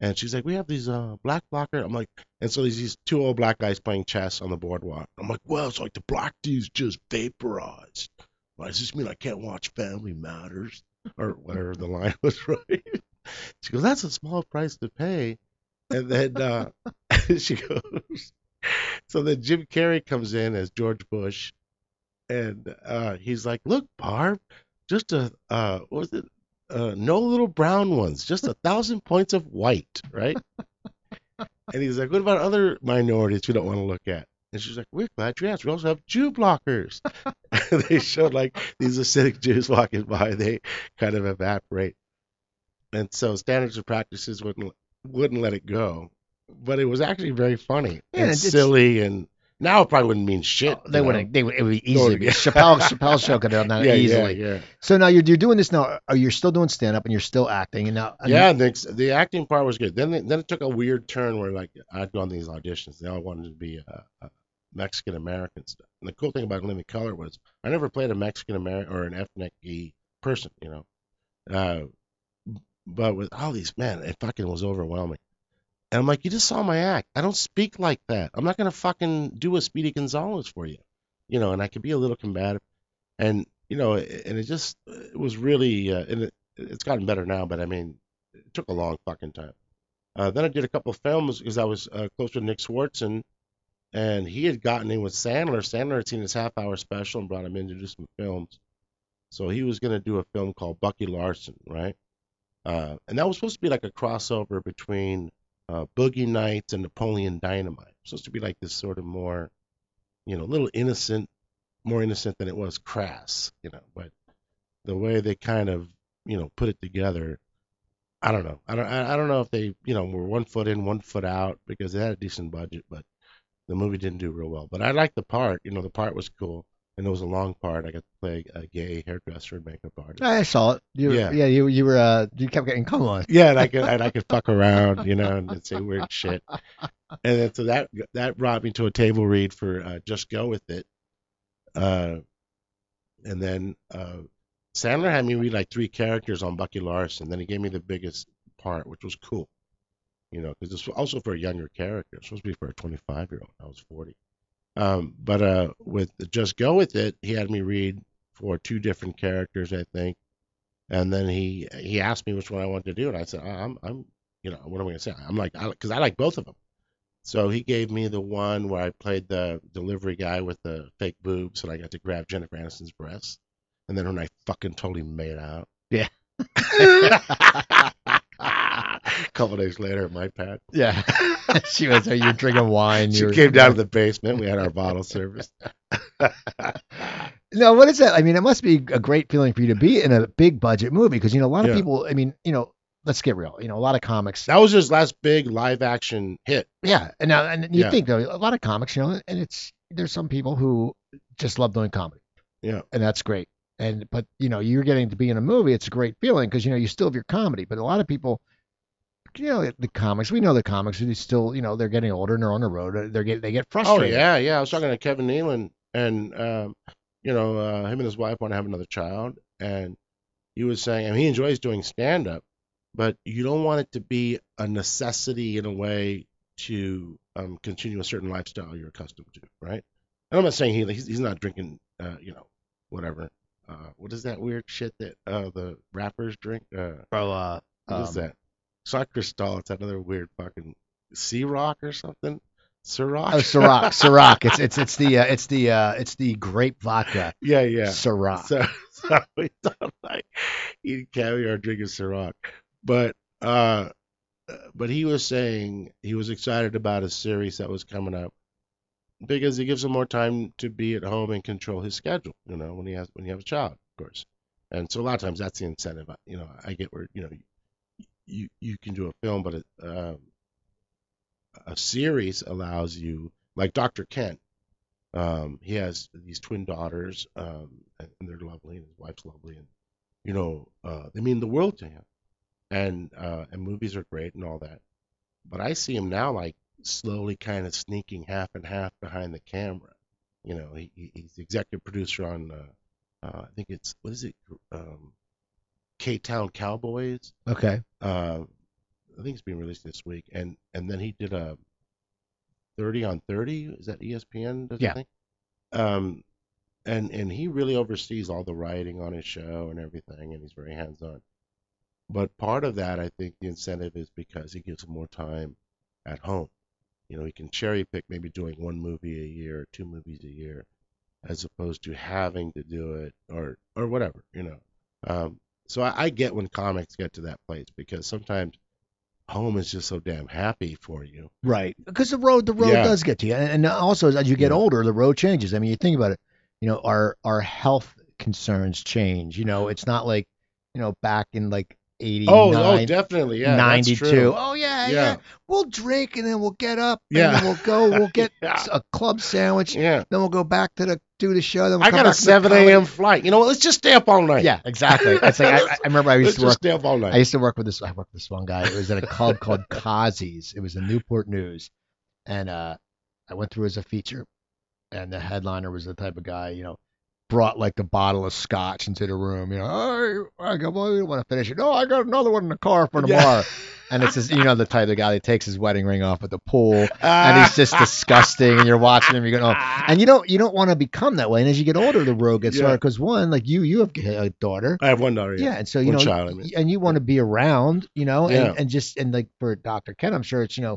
B: And she's like, we have these uh, black blocker. I'm like, and so there's these two old black guys playing chess on the boardwalk. I'm like, well, it's like the black dude's just vaporized. Why does this mean I can't watch Family Matters or whatever the line was, right? She goes, that's a small price to pay. And then uh, she goes, so then Jim Carrey comes in as George Bush, and uh, he's like, look, Barb, just a uh, what was it? Uh, no little brown ones, just a thousand points of white, right? and he's like, what about other minorities we don't want to look at? And she's like, we're glad you asked. We also have Jew blockers. they showed like these Hasidic Jews walking by. They kind of evaporate. And so standards of practices wouldn't wouldn't let it go. But it was actually very funny
A: Yeah,
B: and silly. And now it probably wouldn't mean shit.
A: They wouldn't. They would. It would be easy.
B: yeah.
A: Chappelle Chappelle's show could have done that
B: yeah,
A: easily.
B: Yeah, yeah.
A: So now you're, you're doing this now. Are you still doing stand up and you're still acting? And now, and
B: Yeah, the, the acting part was good. Then then it took a weird turn where like I'd gone these auditions. They all wanted to be uh, uh, Mexican American stuff. And the cool thing about Living Color was I never played a Mexican American or an ethnic person, you know. Uh, but with all these, man, it fucking was overwhelming. And I'm like, you just saw my act. I don't speak like that. I'm not gonna fucking do a Speedy Gonzalez for you, you know. And I could be a little combative, and you know, and it just it was really, uh, and it, it's gotten better now. But I mean, it took a long fucking time. Uh, then I did a couple of films because I was uh, close with Nick Swardson, and he had gotten in with Sandler. Sandler had seen his half hour special and brought him in to do some films. So he was going to do a film called Bucky Larson, right? Uh, and that was supposed to be like a crossover between uh, Boogie Nights and Napoleon Dynamite. supposed to be like this sort of more, you know, a little innocent, more innocent than it was crass, you know. But the way they kind of, you know, put it together, I don't know. I don't. I don't know if they, you know, were one foot in, one foot out because they had a decent budget, but the movie didn't do real well. But I liked the part. You know, the part was cool, and it was a long part. I got to play a gay hairdresser and makeup artist.
A: I saw it. You,
B: Yeah.
A: yeah. You you were uh you kept getting come on.
B: Yeah, and I could and I could fuck around, you know, and say weird shit. And then so that that brought me to a table read for uh, Just Go with It. Uh, and then uh, Sandler had me read like three characters on Bucky Larson. Then he gave me the biggest part, which was cool, you know, because this was also for a younger character. It's supposed to be for a 25 year old. I was 40. Um, but uh, with Just Go with It, he had me read for two different characters, I think. And then he he asked me which one I wanted to do, and I said, I'm I'm you know what am I gonna say? I'm like because I, like both of them. So he gave me the one where I played the delivery guy with the fake boobs, and I got to grab Jennifer Aniston's breasts, and then when I fucking totally made out.
A: Yeah.
B: A couple days later, my pad.
A: Yeah. she was. You're drinking wine.
B: She
A: you
B: came down to the basement. We had our bottle service.
A: No, what is that? I mean, it must be a great feeling for you to be in a big budget movie because you know a lot of
B: Yeah.
A: people. I mean, you know, let's get real. You know, a lot of comics.
B: That was his last big live action hit.
A: Yeah, and now and you
B: Yeah.
A: think though a lot of comics, you know, and it's there's some people who just love doing comedy.
B: Yeah.
A: and that's great. And but you know, you're getting to be in a movie. It's a great feeling because you know you still have your comedy. But a lot of people, you know, the comics. We know the comics. They still, you know, they're getting older and they're on the road. They're get they get frustrated Oh
B: yeah, yeah. I was talking to Kevin Nealon, and um, you know, uh, him and his wife want to have another child, and he was saying, I mean, he enjoys doing stand up, but you don't want it to be a necessity in a way to um, continue a certain lifestyle you're accustomed to, right? And I'm not saying he he's, he's not drinking, uh, you know, whatever. Uh, what is that weird shit that uh, the rappers drink? Uh,
A: Oh, uh,
B: what is
A: um,
B: that? It's not Cristal. It's another weird fucking Ciroc or something. Ciroc.
A: Oh, Ciroc, Ciroc. It's it's it's the uh, it's the uh, it's the grape vodka.
B: yeah, yeah.
A: Ciroc.
B: So, so we don't like eating caviar, or drinking Ciroc, but uh, but he was saying he was excited about a series that was coming up because it gives him more time to be at home and control his schedule. You know, when he has when you have a child, of course. And so a lot of times that's the incentive. You know, I get where you know you you can do a film, but um, a series allows you, like Dr. Ken. Um, he has these twin daughters, um, and and they're lovely, and his wife's lovely, and you know, uh, they mean the world to him. And uh, and movies are great and all that, but I see him now like slowly kind of sneaking half and half behind the camera. You know, he, he- he's the executive producer on, uh, uh, I think it's what is it, um, K Town Cowboys.
A: Okay.
B: Uh, I think it's being released this week, and and then he did a 30 on 30. Is that ESPN? Does
A: Yeah.
B: Think? Um, and and he really oversees all the writing on his show and everything, and he's very hands on. But part of that, I think, the incentive is because he gives more time at home. You know, he can cherry pick maybe doing one movie a year, or two movies a year, as opposed to having to do it or or whatever. You know. Um, so I, I get when comics get to that place because sometimes home is just so damn happy for you.
A: Right. Because the road, the road
B: Yeah.
A: does get to you, and, and also as you get
B: Yeah.
A: older, the road changes. I mean, you think about it. You know, our our health concerns change. You know, it's not like you know back in like eighty
B: Oh,
A: nine.
B: oh, definitely, yeah, that's
A: 92.
B: true.
A: Oh yeah, yeah,
B: Yeah.
A: We'll drink and then we'll get up.
B: Yeah.
A: And then we'll go. We'll get
B: Yeah.
A: a club sandwich.
B: Yeah,
A: Then we'll go back to the do the show. Then we'll
B: I got a
A: back to
B: 7 a.m. flight. You know what? Let's just stay up all night.
A: Yeah, exactly. It's like I, I remember I used
B: Let's
A: to
B: just
A: work.
B: stay up all night.
A: I used to work with this. I worked with this one guy. It was at a club called Kazi's. It was the Newport News, and uh, I went through as a feature, and the headliner was the type of guy, you know, brought like the bottle of scotch into the room. You know, oh, I go, well, you want to finish it? No, I got another one in the car for tomorrow. And it's just, you know, the type of guy that takes his wedding ring off at the pool, and he's just disgusting. And you're watching him, you're going, oh. And you don't, you don't want to become that way. And as you get older, the road gets
B: Yeah.
A: harder because one, like you, you have a daughter.
B: I have one daughter.
A: Yeah,
B: Yeah.
A: and so you know,
B: child, I mean.
A: and you want to be around, you know,
B: Yeah.
A: and, and just and like for Dr. Ken, I'm sure it's you know,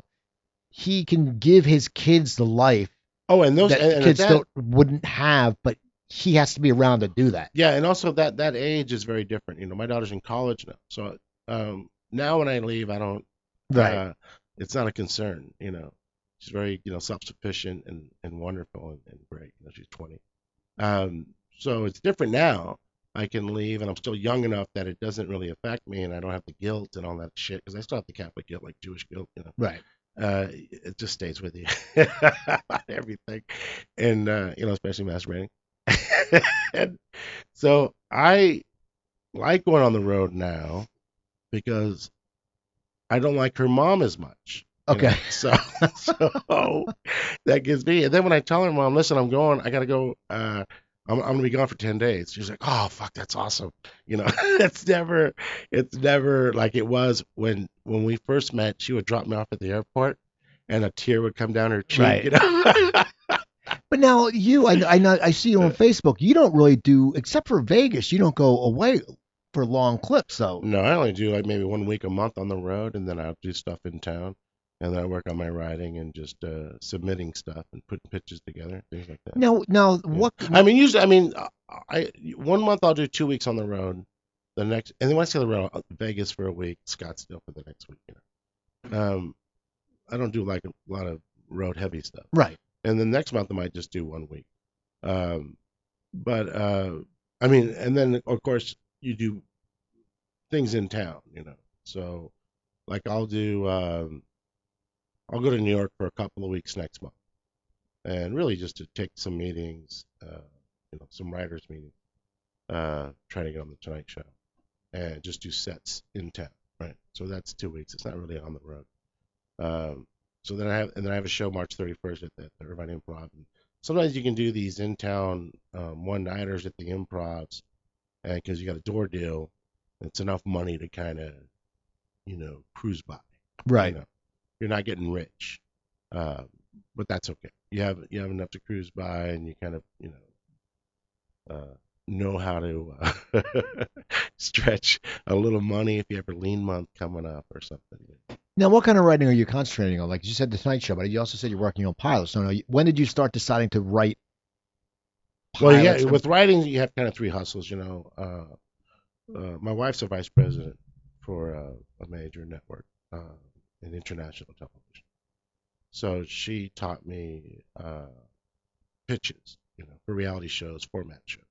A: he can give his kids the life
B: Oh, and those
A: that
B: and, and
A: kids
B: that,
A: don't wouldn't have, but he has to be around to do that.
B: Yeah, and also that that age is very different. You know, my daughter's in college now, so um, now when I leave, I don't. Uh, it's not a concern. You know, she's very you know self-sufficient and and wonderful and, and great. You know, she's 20. Um, so it's different now. I can leave, and I'm still young enough that it doesn't really affect me, and I don't have the guilt and all that shit because I still have the Catholic guilt, like Jewish guilt. You know,
A: right.
B: uh, it just stays with you about everything, and uh, you know, especially masturbating. and so I like going on the road now because I don't like her mom as much. you know.
A: Okay.
B: So so that gives me. And then when I tell her, mom, listen, I'm going. I gotta go. Uh, I'm, I'm gonna be gone for ten days. She's like, oh fuck, that's awesome. You know, it's never, it's never like it was when when we first met. She would drop me off at the airport, and a tear would come down her cheek.
A: Right.
B: You know.
A: But now you, I, I know, I see you on Facebook. You don't really do, except for Vegas. You don't go away for long clips, though.
B: No, I only do like maybe one week a month on the road, and then I'll do stuff in town, and then I work on my writing and just uh, submitting stuff and putting pitches together, things like that.
A: Now, now,
B: Yeah.
A: what?
B: I mean, usually, I mean, I one month I'll do two weeks on the road, the next, and then when I say the road, uh, Vegas for a week, Scottsdale for the next week. You know, um, I don't do like a lot of road heavy stuff.
A: Right.
B: And the next month I might just do one week. Um, but uh, I mean, and then of course you do things in town, you know. So like I'll do, um, I'll go to New York for a couple of weeks next month, and really just to take some meetings, uh, you know, some writers meetings, uh, trying to get on the Tonight Show, and just do sets in town, right? So that's two weeks. It's not really on the road. Um, so then I have, and then I have a show March 31st at the, the Irvine Improv. And sometimes you can do these in-town um, one-nighters at the Improvs, and because you got a door deal, it's enough money to kind of, you know, cruise by.
A: Right.
B: You know, you're not getting rich, uh, but that's okay. You have you have enough to cruise by, and you kind of, you know, uh, know how to uh, stretch a little money if you have a lean month coming up or something.
A: Now, what kind of writing are you concentrating on? Like you said, the Tonight Show, but you also said you're working on pilots. So, now, when did you start deciding to write?
B: Well, yeah, with writing, you have kind of three hustles. You know, uh, uh, my wife's a vice president for uh, a major network uh, in international television, so she taught me uh, pitches, you know, for reality shows, format shows.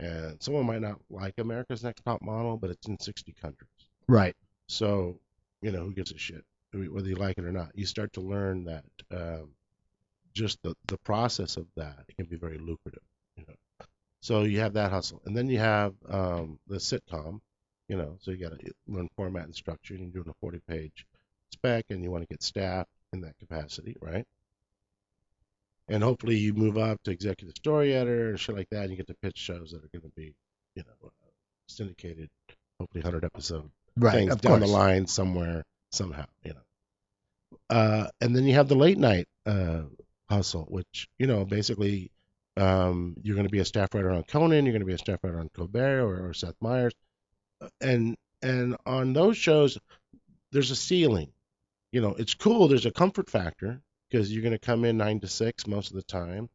B: And someone might not like America's Next Top Model, but it's in 60 countries.
A: right.
B: So, you know, who gives a shit whether you like it or not? You start to learn that um, just the the process of that it can be very lucrative. You know, so you have that hustle, and then you have um, the sitcom. You know, so you got to learn format and structure, and you're doing a 40 page spec, and you want to get staff in that capacity, right? And hopefully you move up to executive story editor and shit like that, and you get to pitch shows that are going to be, you know, syndicated, hopefully 100 episode
A: Right.
B: things down
A: course.
B: the line somewhere somehow, you know. Uh, and then you have the late night uh, hustle, which you know basically um, you're going to be a staff writer on Conan, you're going to be a staff writer on Colbert or, or Seth Meyers, Uh, and and on those shows there's a ceiling. You know, it's cool. There's a comfort factor because you're going to come in nine to six most of the time,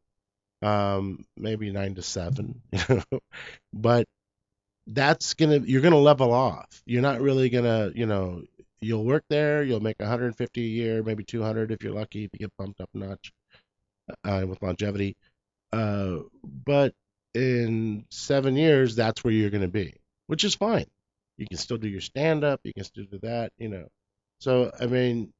B: um, maybe nine to seven, you know, but that's gonna you're gonna level off. You're not really gonna, you know, you'll work there, you'll make 150 a year, maybe 200 if you're lucky, if you get bumped up a notch uh, with longevity. Uh, but in seven years, that's where you're gonna be, which is fine. You can still do your stand up, you can still do that, you know. So I mean,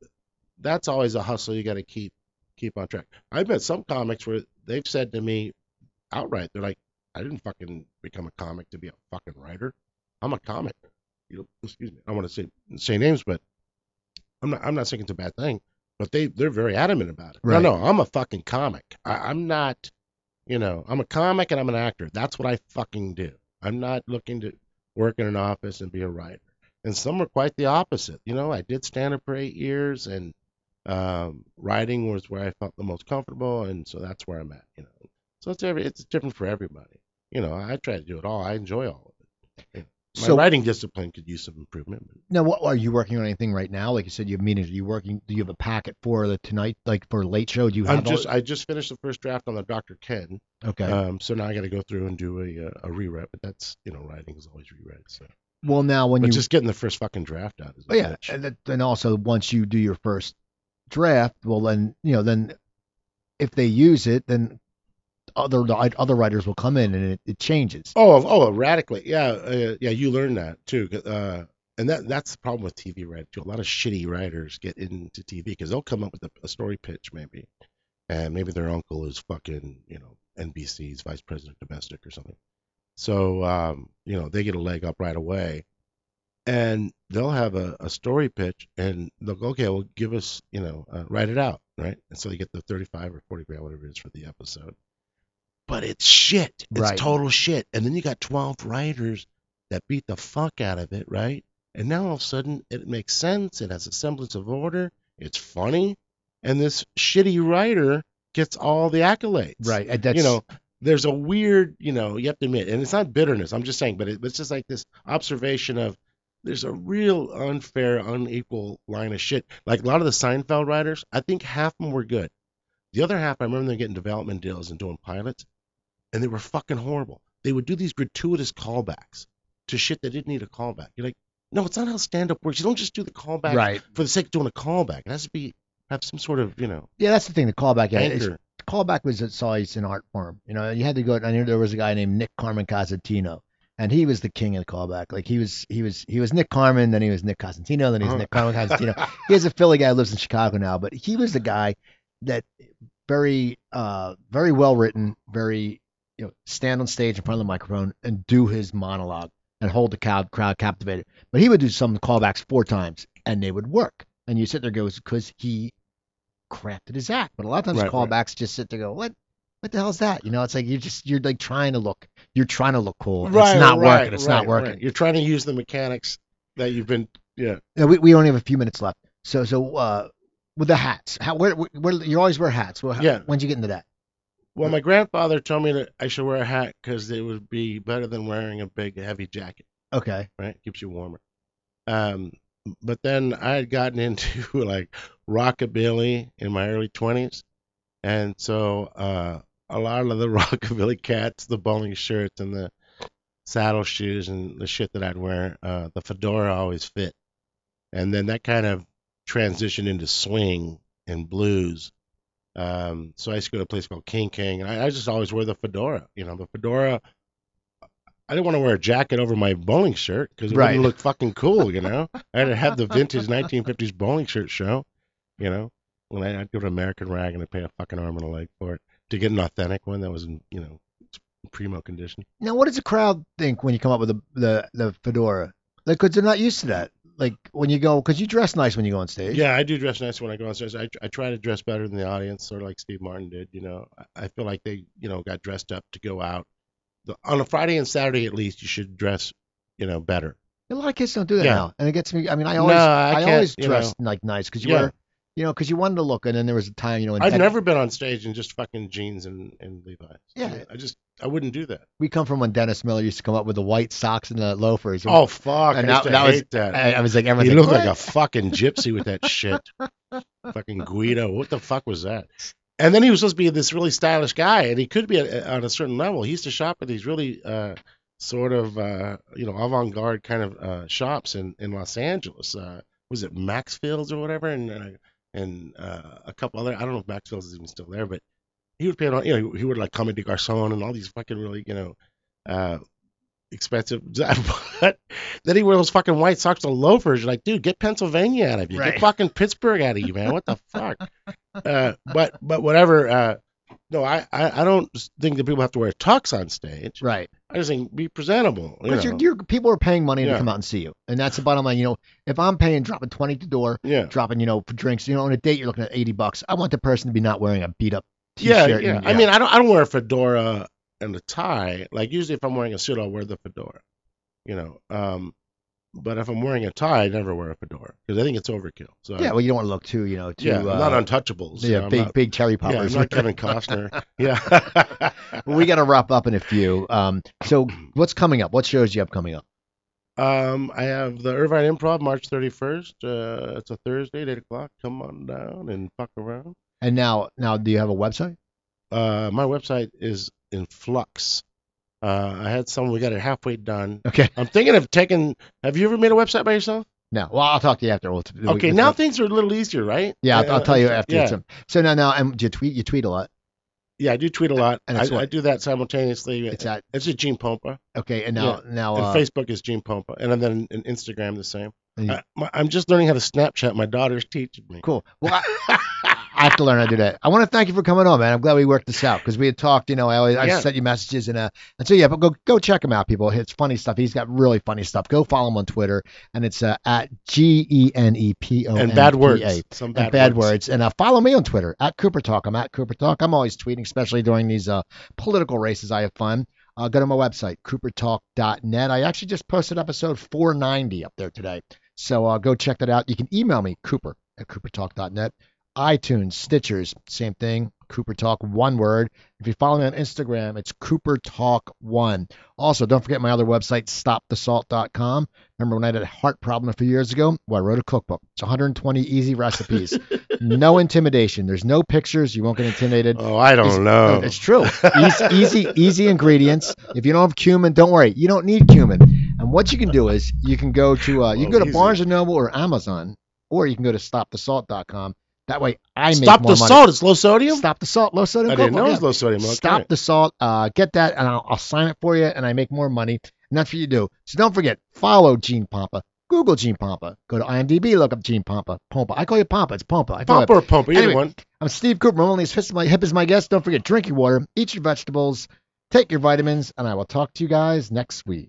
B: that's always a hustle you got to keep keep on track. I've met some comics where they've said to me outright, they're like, I didn't fucking become a comic to be a fucking writer. I'm a comic. You know, excuse me. I don't want to say say names, but I'm not I'm not saying it's a bad thing. But they they're very adamant about it.
A: Right.
B: No, no, I'm a fucking comic. I, I'm not. You know, I'm a comic and I'm an actor. That's what I fucking do. I'm not looking to work in an office and be a writer. And some are quite the opposite. You know, I did stand up for eight years, and um, writing was where I felt the most comfortable, and so that's where I'm at. You know, so it's every it's different for everybody. You know, I try to do it all. I enjoy all of it. My
A: So-
B: writing discipline could use some improvement.
A: Now, what are you working on anything right now? Like you said, you have meetings. Are you working? Do you have a packet for the tonight, like for late show? Do you have?
B: I'm just I just finished the first draft on the Dr. Ken.
A: okay.
B: Um, so now I got to go through and do a a rewrite. But that's you know, writing is always rewrite. So,
A: well, now when you.
B: but
A: you
B: just getting the first fucking draft out is a
A: Oh, yeah,
B: bitch.
A: and, that, and also once you do your first draft, well then you know then if they use it, then other other writers will come in and it, it changes.
B: Oh, oh, radically. Yeah, uh, yeah. You learn that too. Uh, and that that's the problem with TV writing too. A lot of shitty writers get into TV because they'll come up with a, a story pitch maybe, and maybe their uncle is fucking you know NBC's vice president domestic or something. So um, you know they get a leg up right away, and they'll have a, a story pitch and they'll go, okay, well give us you know uh, write it out, right? And so you get the 35 or 40 grand whatever it is for the episode. But it's shit. It's
A: Right.
B: total shit. And then you got 12 writers that beat the fuck out of it, right? And now all of a sudden it makes sense. It has a semblance of order. It's funny. And this shitty writer gets all the accolades.
A: Right. and That's
B: You know, there's a weird, you know, you have to admit, and it's not bitterness. I'm just saying, but it, it's just like this observation of there's a real unfair, unequal line of shit. Like a lot of the Seinfeld writers, I think half of them were good. The other half, I remember them getting development deals and doing pilots, and they were fucking horrible. They would do these gratuitous callbacks. to shit that didn't need a callback. You're like, no, it's not how stand up works. You don't just do the callback
A: Right.
B: for the sake of doing a callback. It has to be have some sort of you know
A: Yeah, that's the thing. The callback. Yeah, it's- callback was it's always an art form. You know, you had to go. I knew there was a guy named Nick Carmen Casatino, and he was the king of the callback. Like he was, he was, he was Nick Carmen, then he was Nick Casatino, then he was
B: Uh-huh.
A: Nick Carmen Casatino. He's a Philly guy who lives in Chicago now, but he was the guy that very, uh, very well written, very, you know, stand on stage in front of the microphone and do his monologue and hold the crowd crowd captivated. But he would do some callbacks four times and they would work. And you sit there and goes because he crafted his act. But a lot of times
B: Right, right.
A: callbacks just sit there and go, what? What the hell is that? You know, it's like you're just you're like trying to look, you're trying to look cool.
B: Right,
A: it's not
B: right,
A: working. It's
B: right,
A: not working.
B: right. You're trying to use the mechanics that you've been yeah.
A: Yeah, we, we only have a few minutes left. So so uh, with the hats, how where, where, where you always wear hats? Well, how,
B: Yeah.
A: When'd you get into that?
B: Well, my grandfather told me that I should wear a hat because it would be better than wearing a big heavy jacket.
A: Okay.
B: right? Keeps you warmer. Um, but then I had gotten into like rockabilly in my early 20s, and so uh, a lot of the rockabilly cats, the bowling shirts and the saddle shoes and the shit that I'd wear, uh, the fedora always fit, and then that kind of transitioned into swing and blues. Um, so I used to go to a place called King King, and I, I just always wear the fedora. You know, the fedora. I didn't want to wear a jacket over my bowling shirt because it
A: Right.
B: wouldn't look fucking cool. You know, I had to have the vintage 1950s bowling shirt show. You know, when I, I'd go to American Rag and I'd pay a fucking arm and a leg for it to get an authentic one that was in you know primo condition.
A: Now, what does the crowd think when you come up with the the, the fedora? Like, because they're not used to that. Like when you go, because you dress nice when you go on stage.
B: Yeah, I do dress nice when I go on stage. I, I try to dress better than the audience, sort of like Steve Martin did. You know, I, I feel like they, you know, got dressed up to go out. The, on a Friday and Saturday, at least, you should dress, you know, better.
A: A lot of kids don't do that
B: Yeah.
A: now, and it gets me. I mean, I
B: No,
A: always,
B: I
A: I,
B: can't,
A: always
B: you
A: dress like nice because you
B: Yeah.
A: wear, you know, because you wanted to look, and then there was a time, you know,
B: I've never been on stage in just fucking jeans and, and Levi's.
A: Yeah.
B: I just, I wouldn't do that.
A: we come from when Dennis Miller used to come up with the white socks and the loafers.
B: Oh, fuck.
A: And
B: I
A: that- that was-
B: that.
A: I, I was like, everyone's
B: he
A: like,
B: looked like a fucking gypsy with that shit. fucking Guido. What the fuck was that? And then he was supposed to be this really stylish guy, and he could be on a certain level. He used to shop at these really uh, sort of uh, you know avant-garde kind of uh, shops in in Los Angeles. Uh, was it Maxfield's or whatever, and uh, and uh, a couple other. I don't know if Maxfield's is even still there, but he would pay on. You know, he would like Comme des Garçons and all these fucking really you know. Uh, expensive but then he wear those fucking white socks and loafers you're like dude get pennsylvania out of you
A: Right.
B: get fucking pittsburgh out of you man what the fuck uh but but whatever uh no I, I i don't think that people have to wear tux on stage
A: right.
B: i just think be presentable you
A: But you're, you're, people are paying money to come out and see you, and that's the bottom line. You know, if I'm paying, dropping twenty at the door,
B: yeah
A: dropping, you know, for drinks, you know, on a date you're looking at eighty bucks. I want the person to be not wearing a beat up t-shirt.
B: yeah
A: and-
B: i mean i don't i don't wear a fedora and a tie like usually if i'm wearing a suit i'll wear the fedora you know um but if i'm wearing a tie i never wear a fedora because i think it's overkill so
A: yeah. Well, you don't want to look too, you know, too.
B: yeah i'm
A: uh,
B: not untouchables you
A: yeah,
B: know,
A: big
B: not-
A: big cherry
B: Yeah, I'm not Kevin Costner. yeah.
A: Well, we got to wrap up in a few. Um, so what's coming up? What shows you have coming up?
B: um, I have the Irvine Improv March 31st. Uh, it's a Thursday, at 8 o'clock. Come on down and fuck around.
A: And now, now, do you have a website?
B: Uh, my website is in flux. Uh, I had some. We got it halfway done.
A: Okay.
B: I'm thinking of taking. Have you ever made a website by yourself?
A: No. Well, I'll talk to you after. We'll, we-
B: Okay,
A: we-
B: now things are a little easier, right?
A: Yeah, I'll, I'll tell you after.
B: Yeah,
A: so now, now, and you tweet. You tweet a lot.
B: yeah, I do tweet a lot.
A: And
B: I,
A: what?
B: I do that simultaneously.
A: It's at
B: It's just Gene Pompa.
A: okay. And now, now,
B: And
A: uh,
B: Facebook is Gene Pompa, and then in Instagram the same.
A: you-
B: I, I'm just learning how to Snapchat. My daughter's teaching me.
A: cool. Well, I, I have to learn how to do that. I want to thank you for coming on, man. I'm glad we worked this out because we had talked. You know, I always I sent you messages and uh, and so yeah. But go go check him out, people. It's funny stuff. He's got really funny stuff. Go follow him on Twitter, and it's uh, at G E N E P O N P A.
B: and bad words. Some bad,
A: and bad words. And uh, follow me on Twitter at Cooper Talk. I'm at Cooper Talk. I'm always tweeting, especially during these uh, political races. I have fun. Uh, go to my website, coopertalk.net. I actually just posted episode 490 up there today. So uh, go check that out. You can email me, cooper at coopertalk.net. iTunes, Stitchers, same thing. Cooper Talk, one word. If you follow me on Instagram, it's Cooper Talk One. Also, don't forget my other website, stopthesalt.com. Remember when I had a heart problem a few years ago? Well, I wrote a cookbook. It's 120 easy recipes. no intimidation. There's no pictures. You won't get intimidated.
B: Oh, I don't
A: It's-
B: know.
A: It's true. Easy, easy, easy ingredients. If you don't have cumin, don't worry. You don't need cumin. And what you can do is you can go to uh, you can go to. Barnes and Noble or Amazon, or you can go to stopthesalt.com. That way, I make
B: Stop
A: more
B: the
A: money.
B: salt. It's low sodium.
A: Stop the salt, low sodium.
B: I didn't
A: Coke,
B: know it was low sodium. Okay.
A: Stop the salt. Uh, get that, and I'll, I'll sign it for you, and I make more money. And that's what you do. So don't forget, follow Gene Pompa. Google Gene Pompa. Go to IMDb, look up Gene Pompa. Pompa. I call you Pompa. It's Pompa. I feel
B: Pump or pump, either
A: Anyway.
B: one.
A: I'm Steve Cooper. I'm only as hip as my, hip as my guest. Don't forget, drink your water, eat your vegetables, take your vitamins, and I will talk to you guys next week.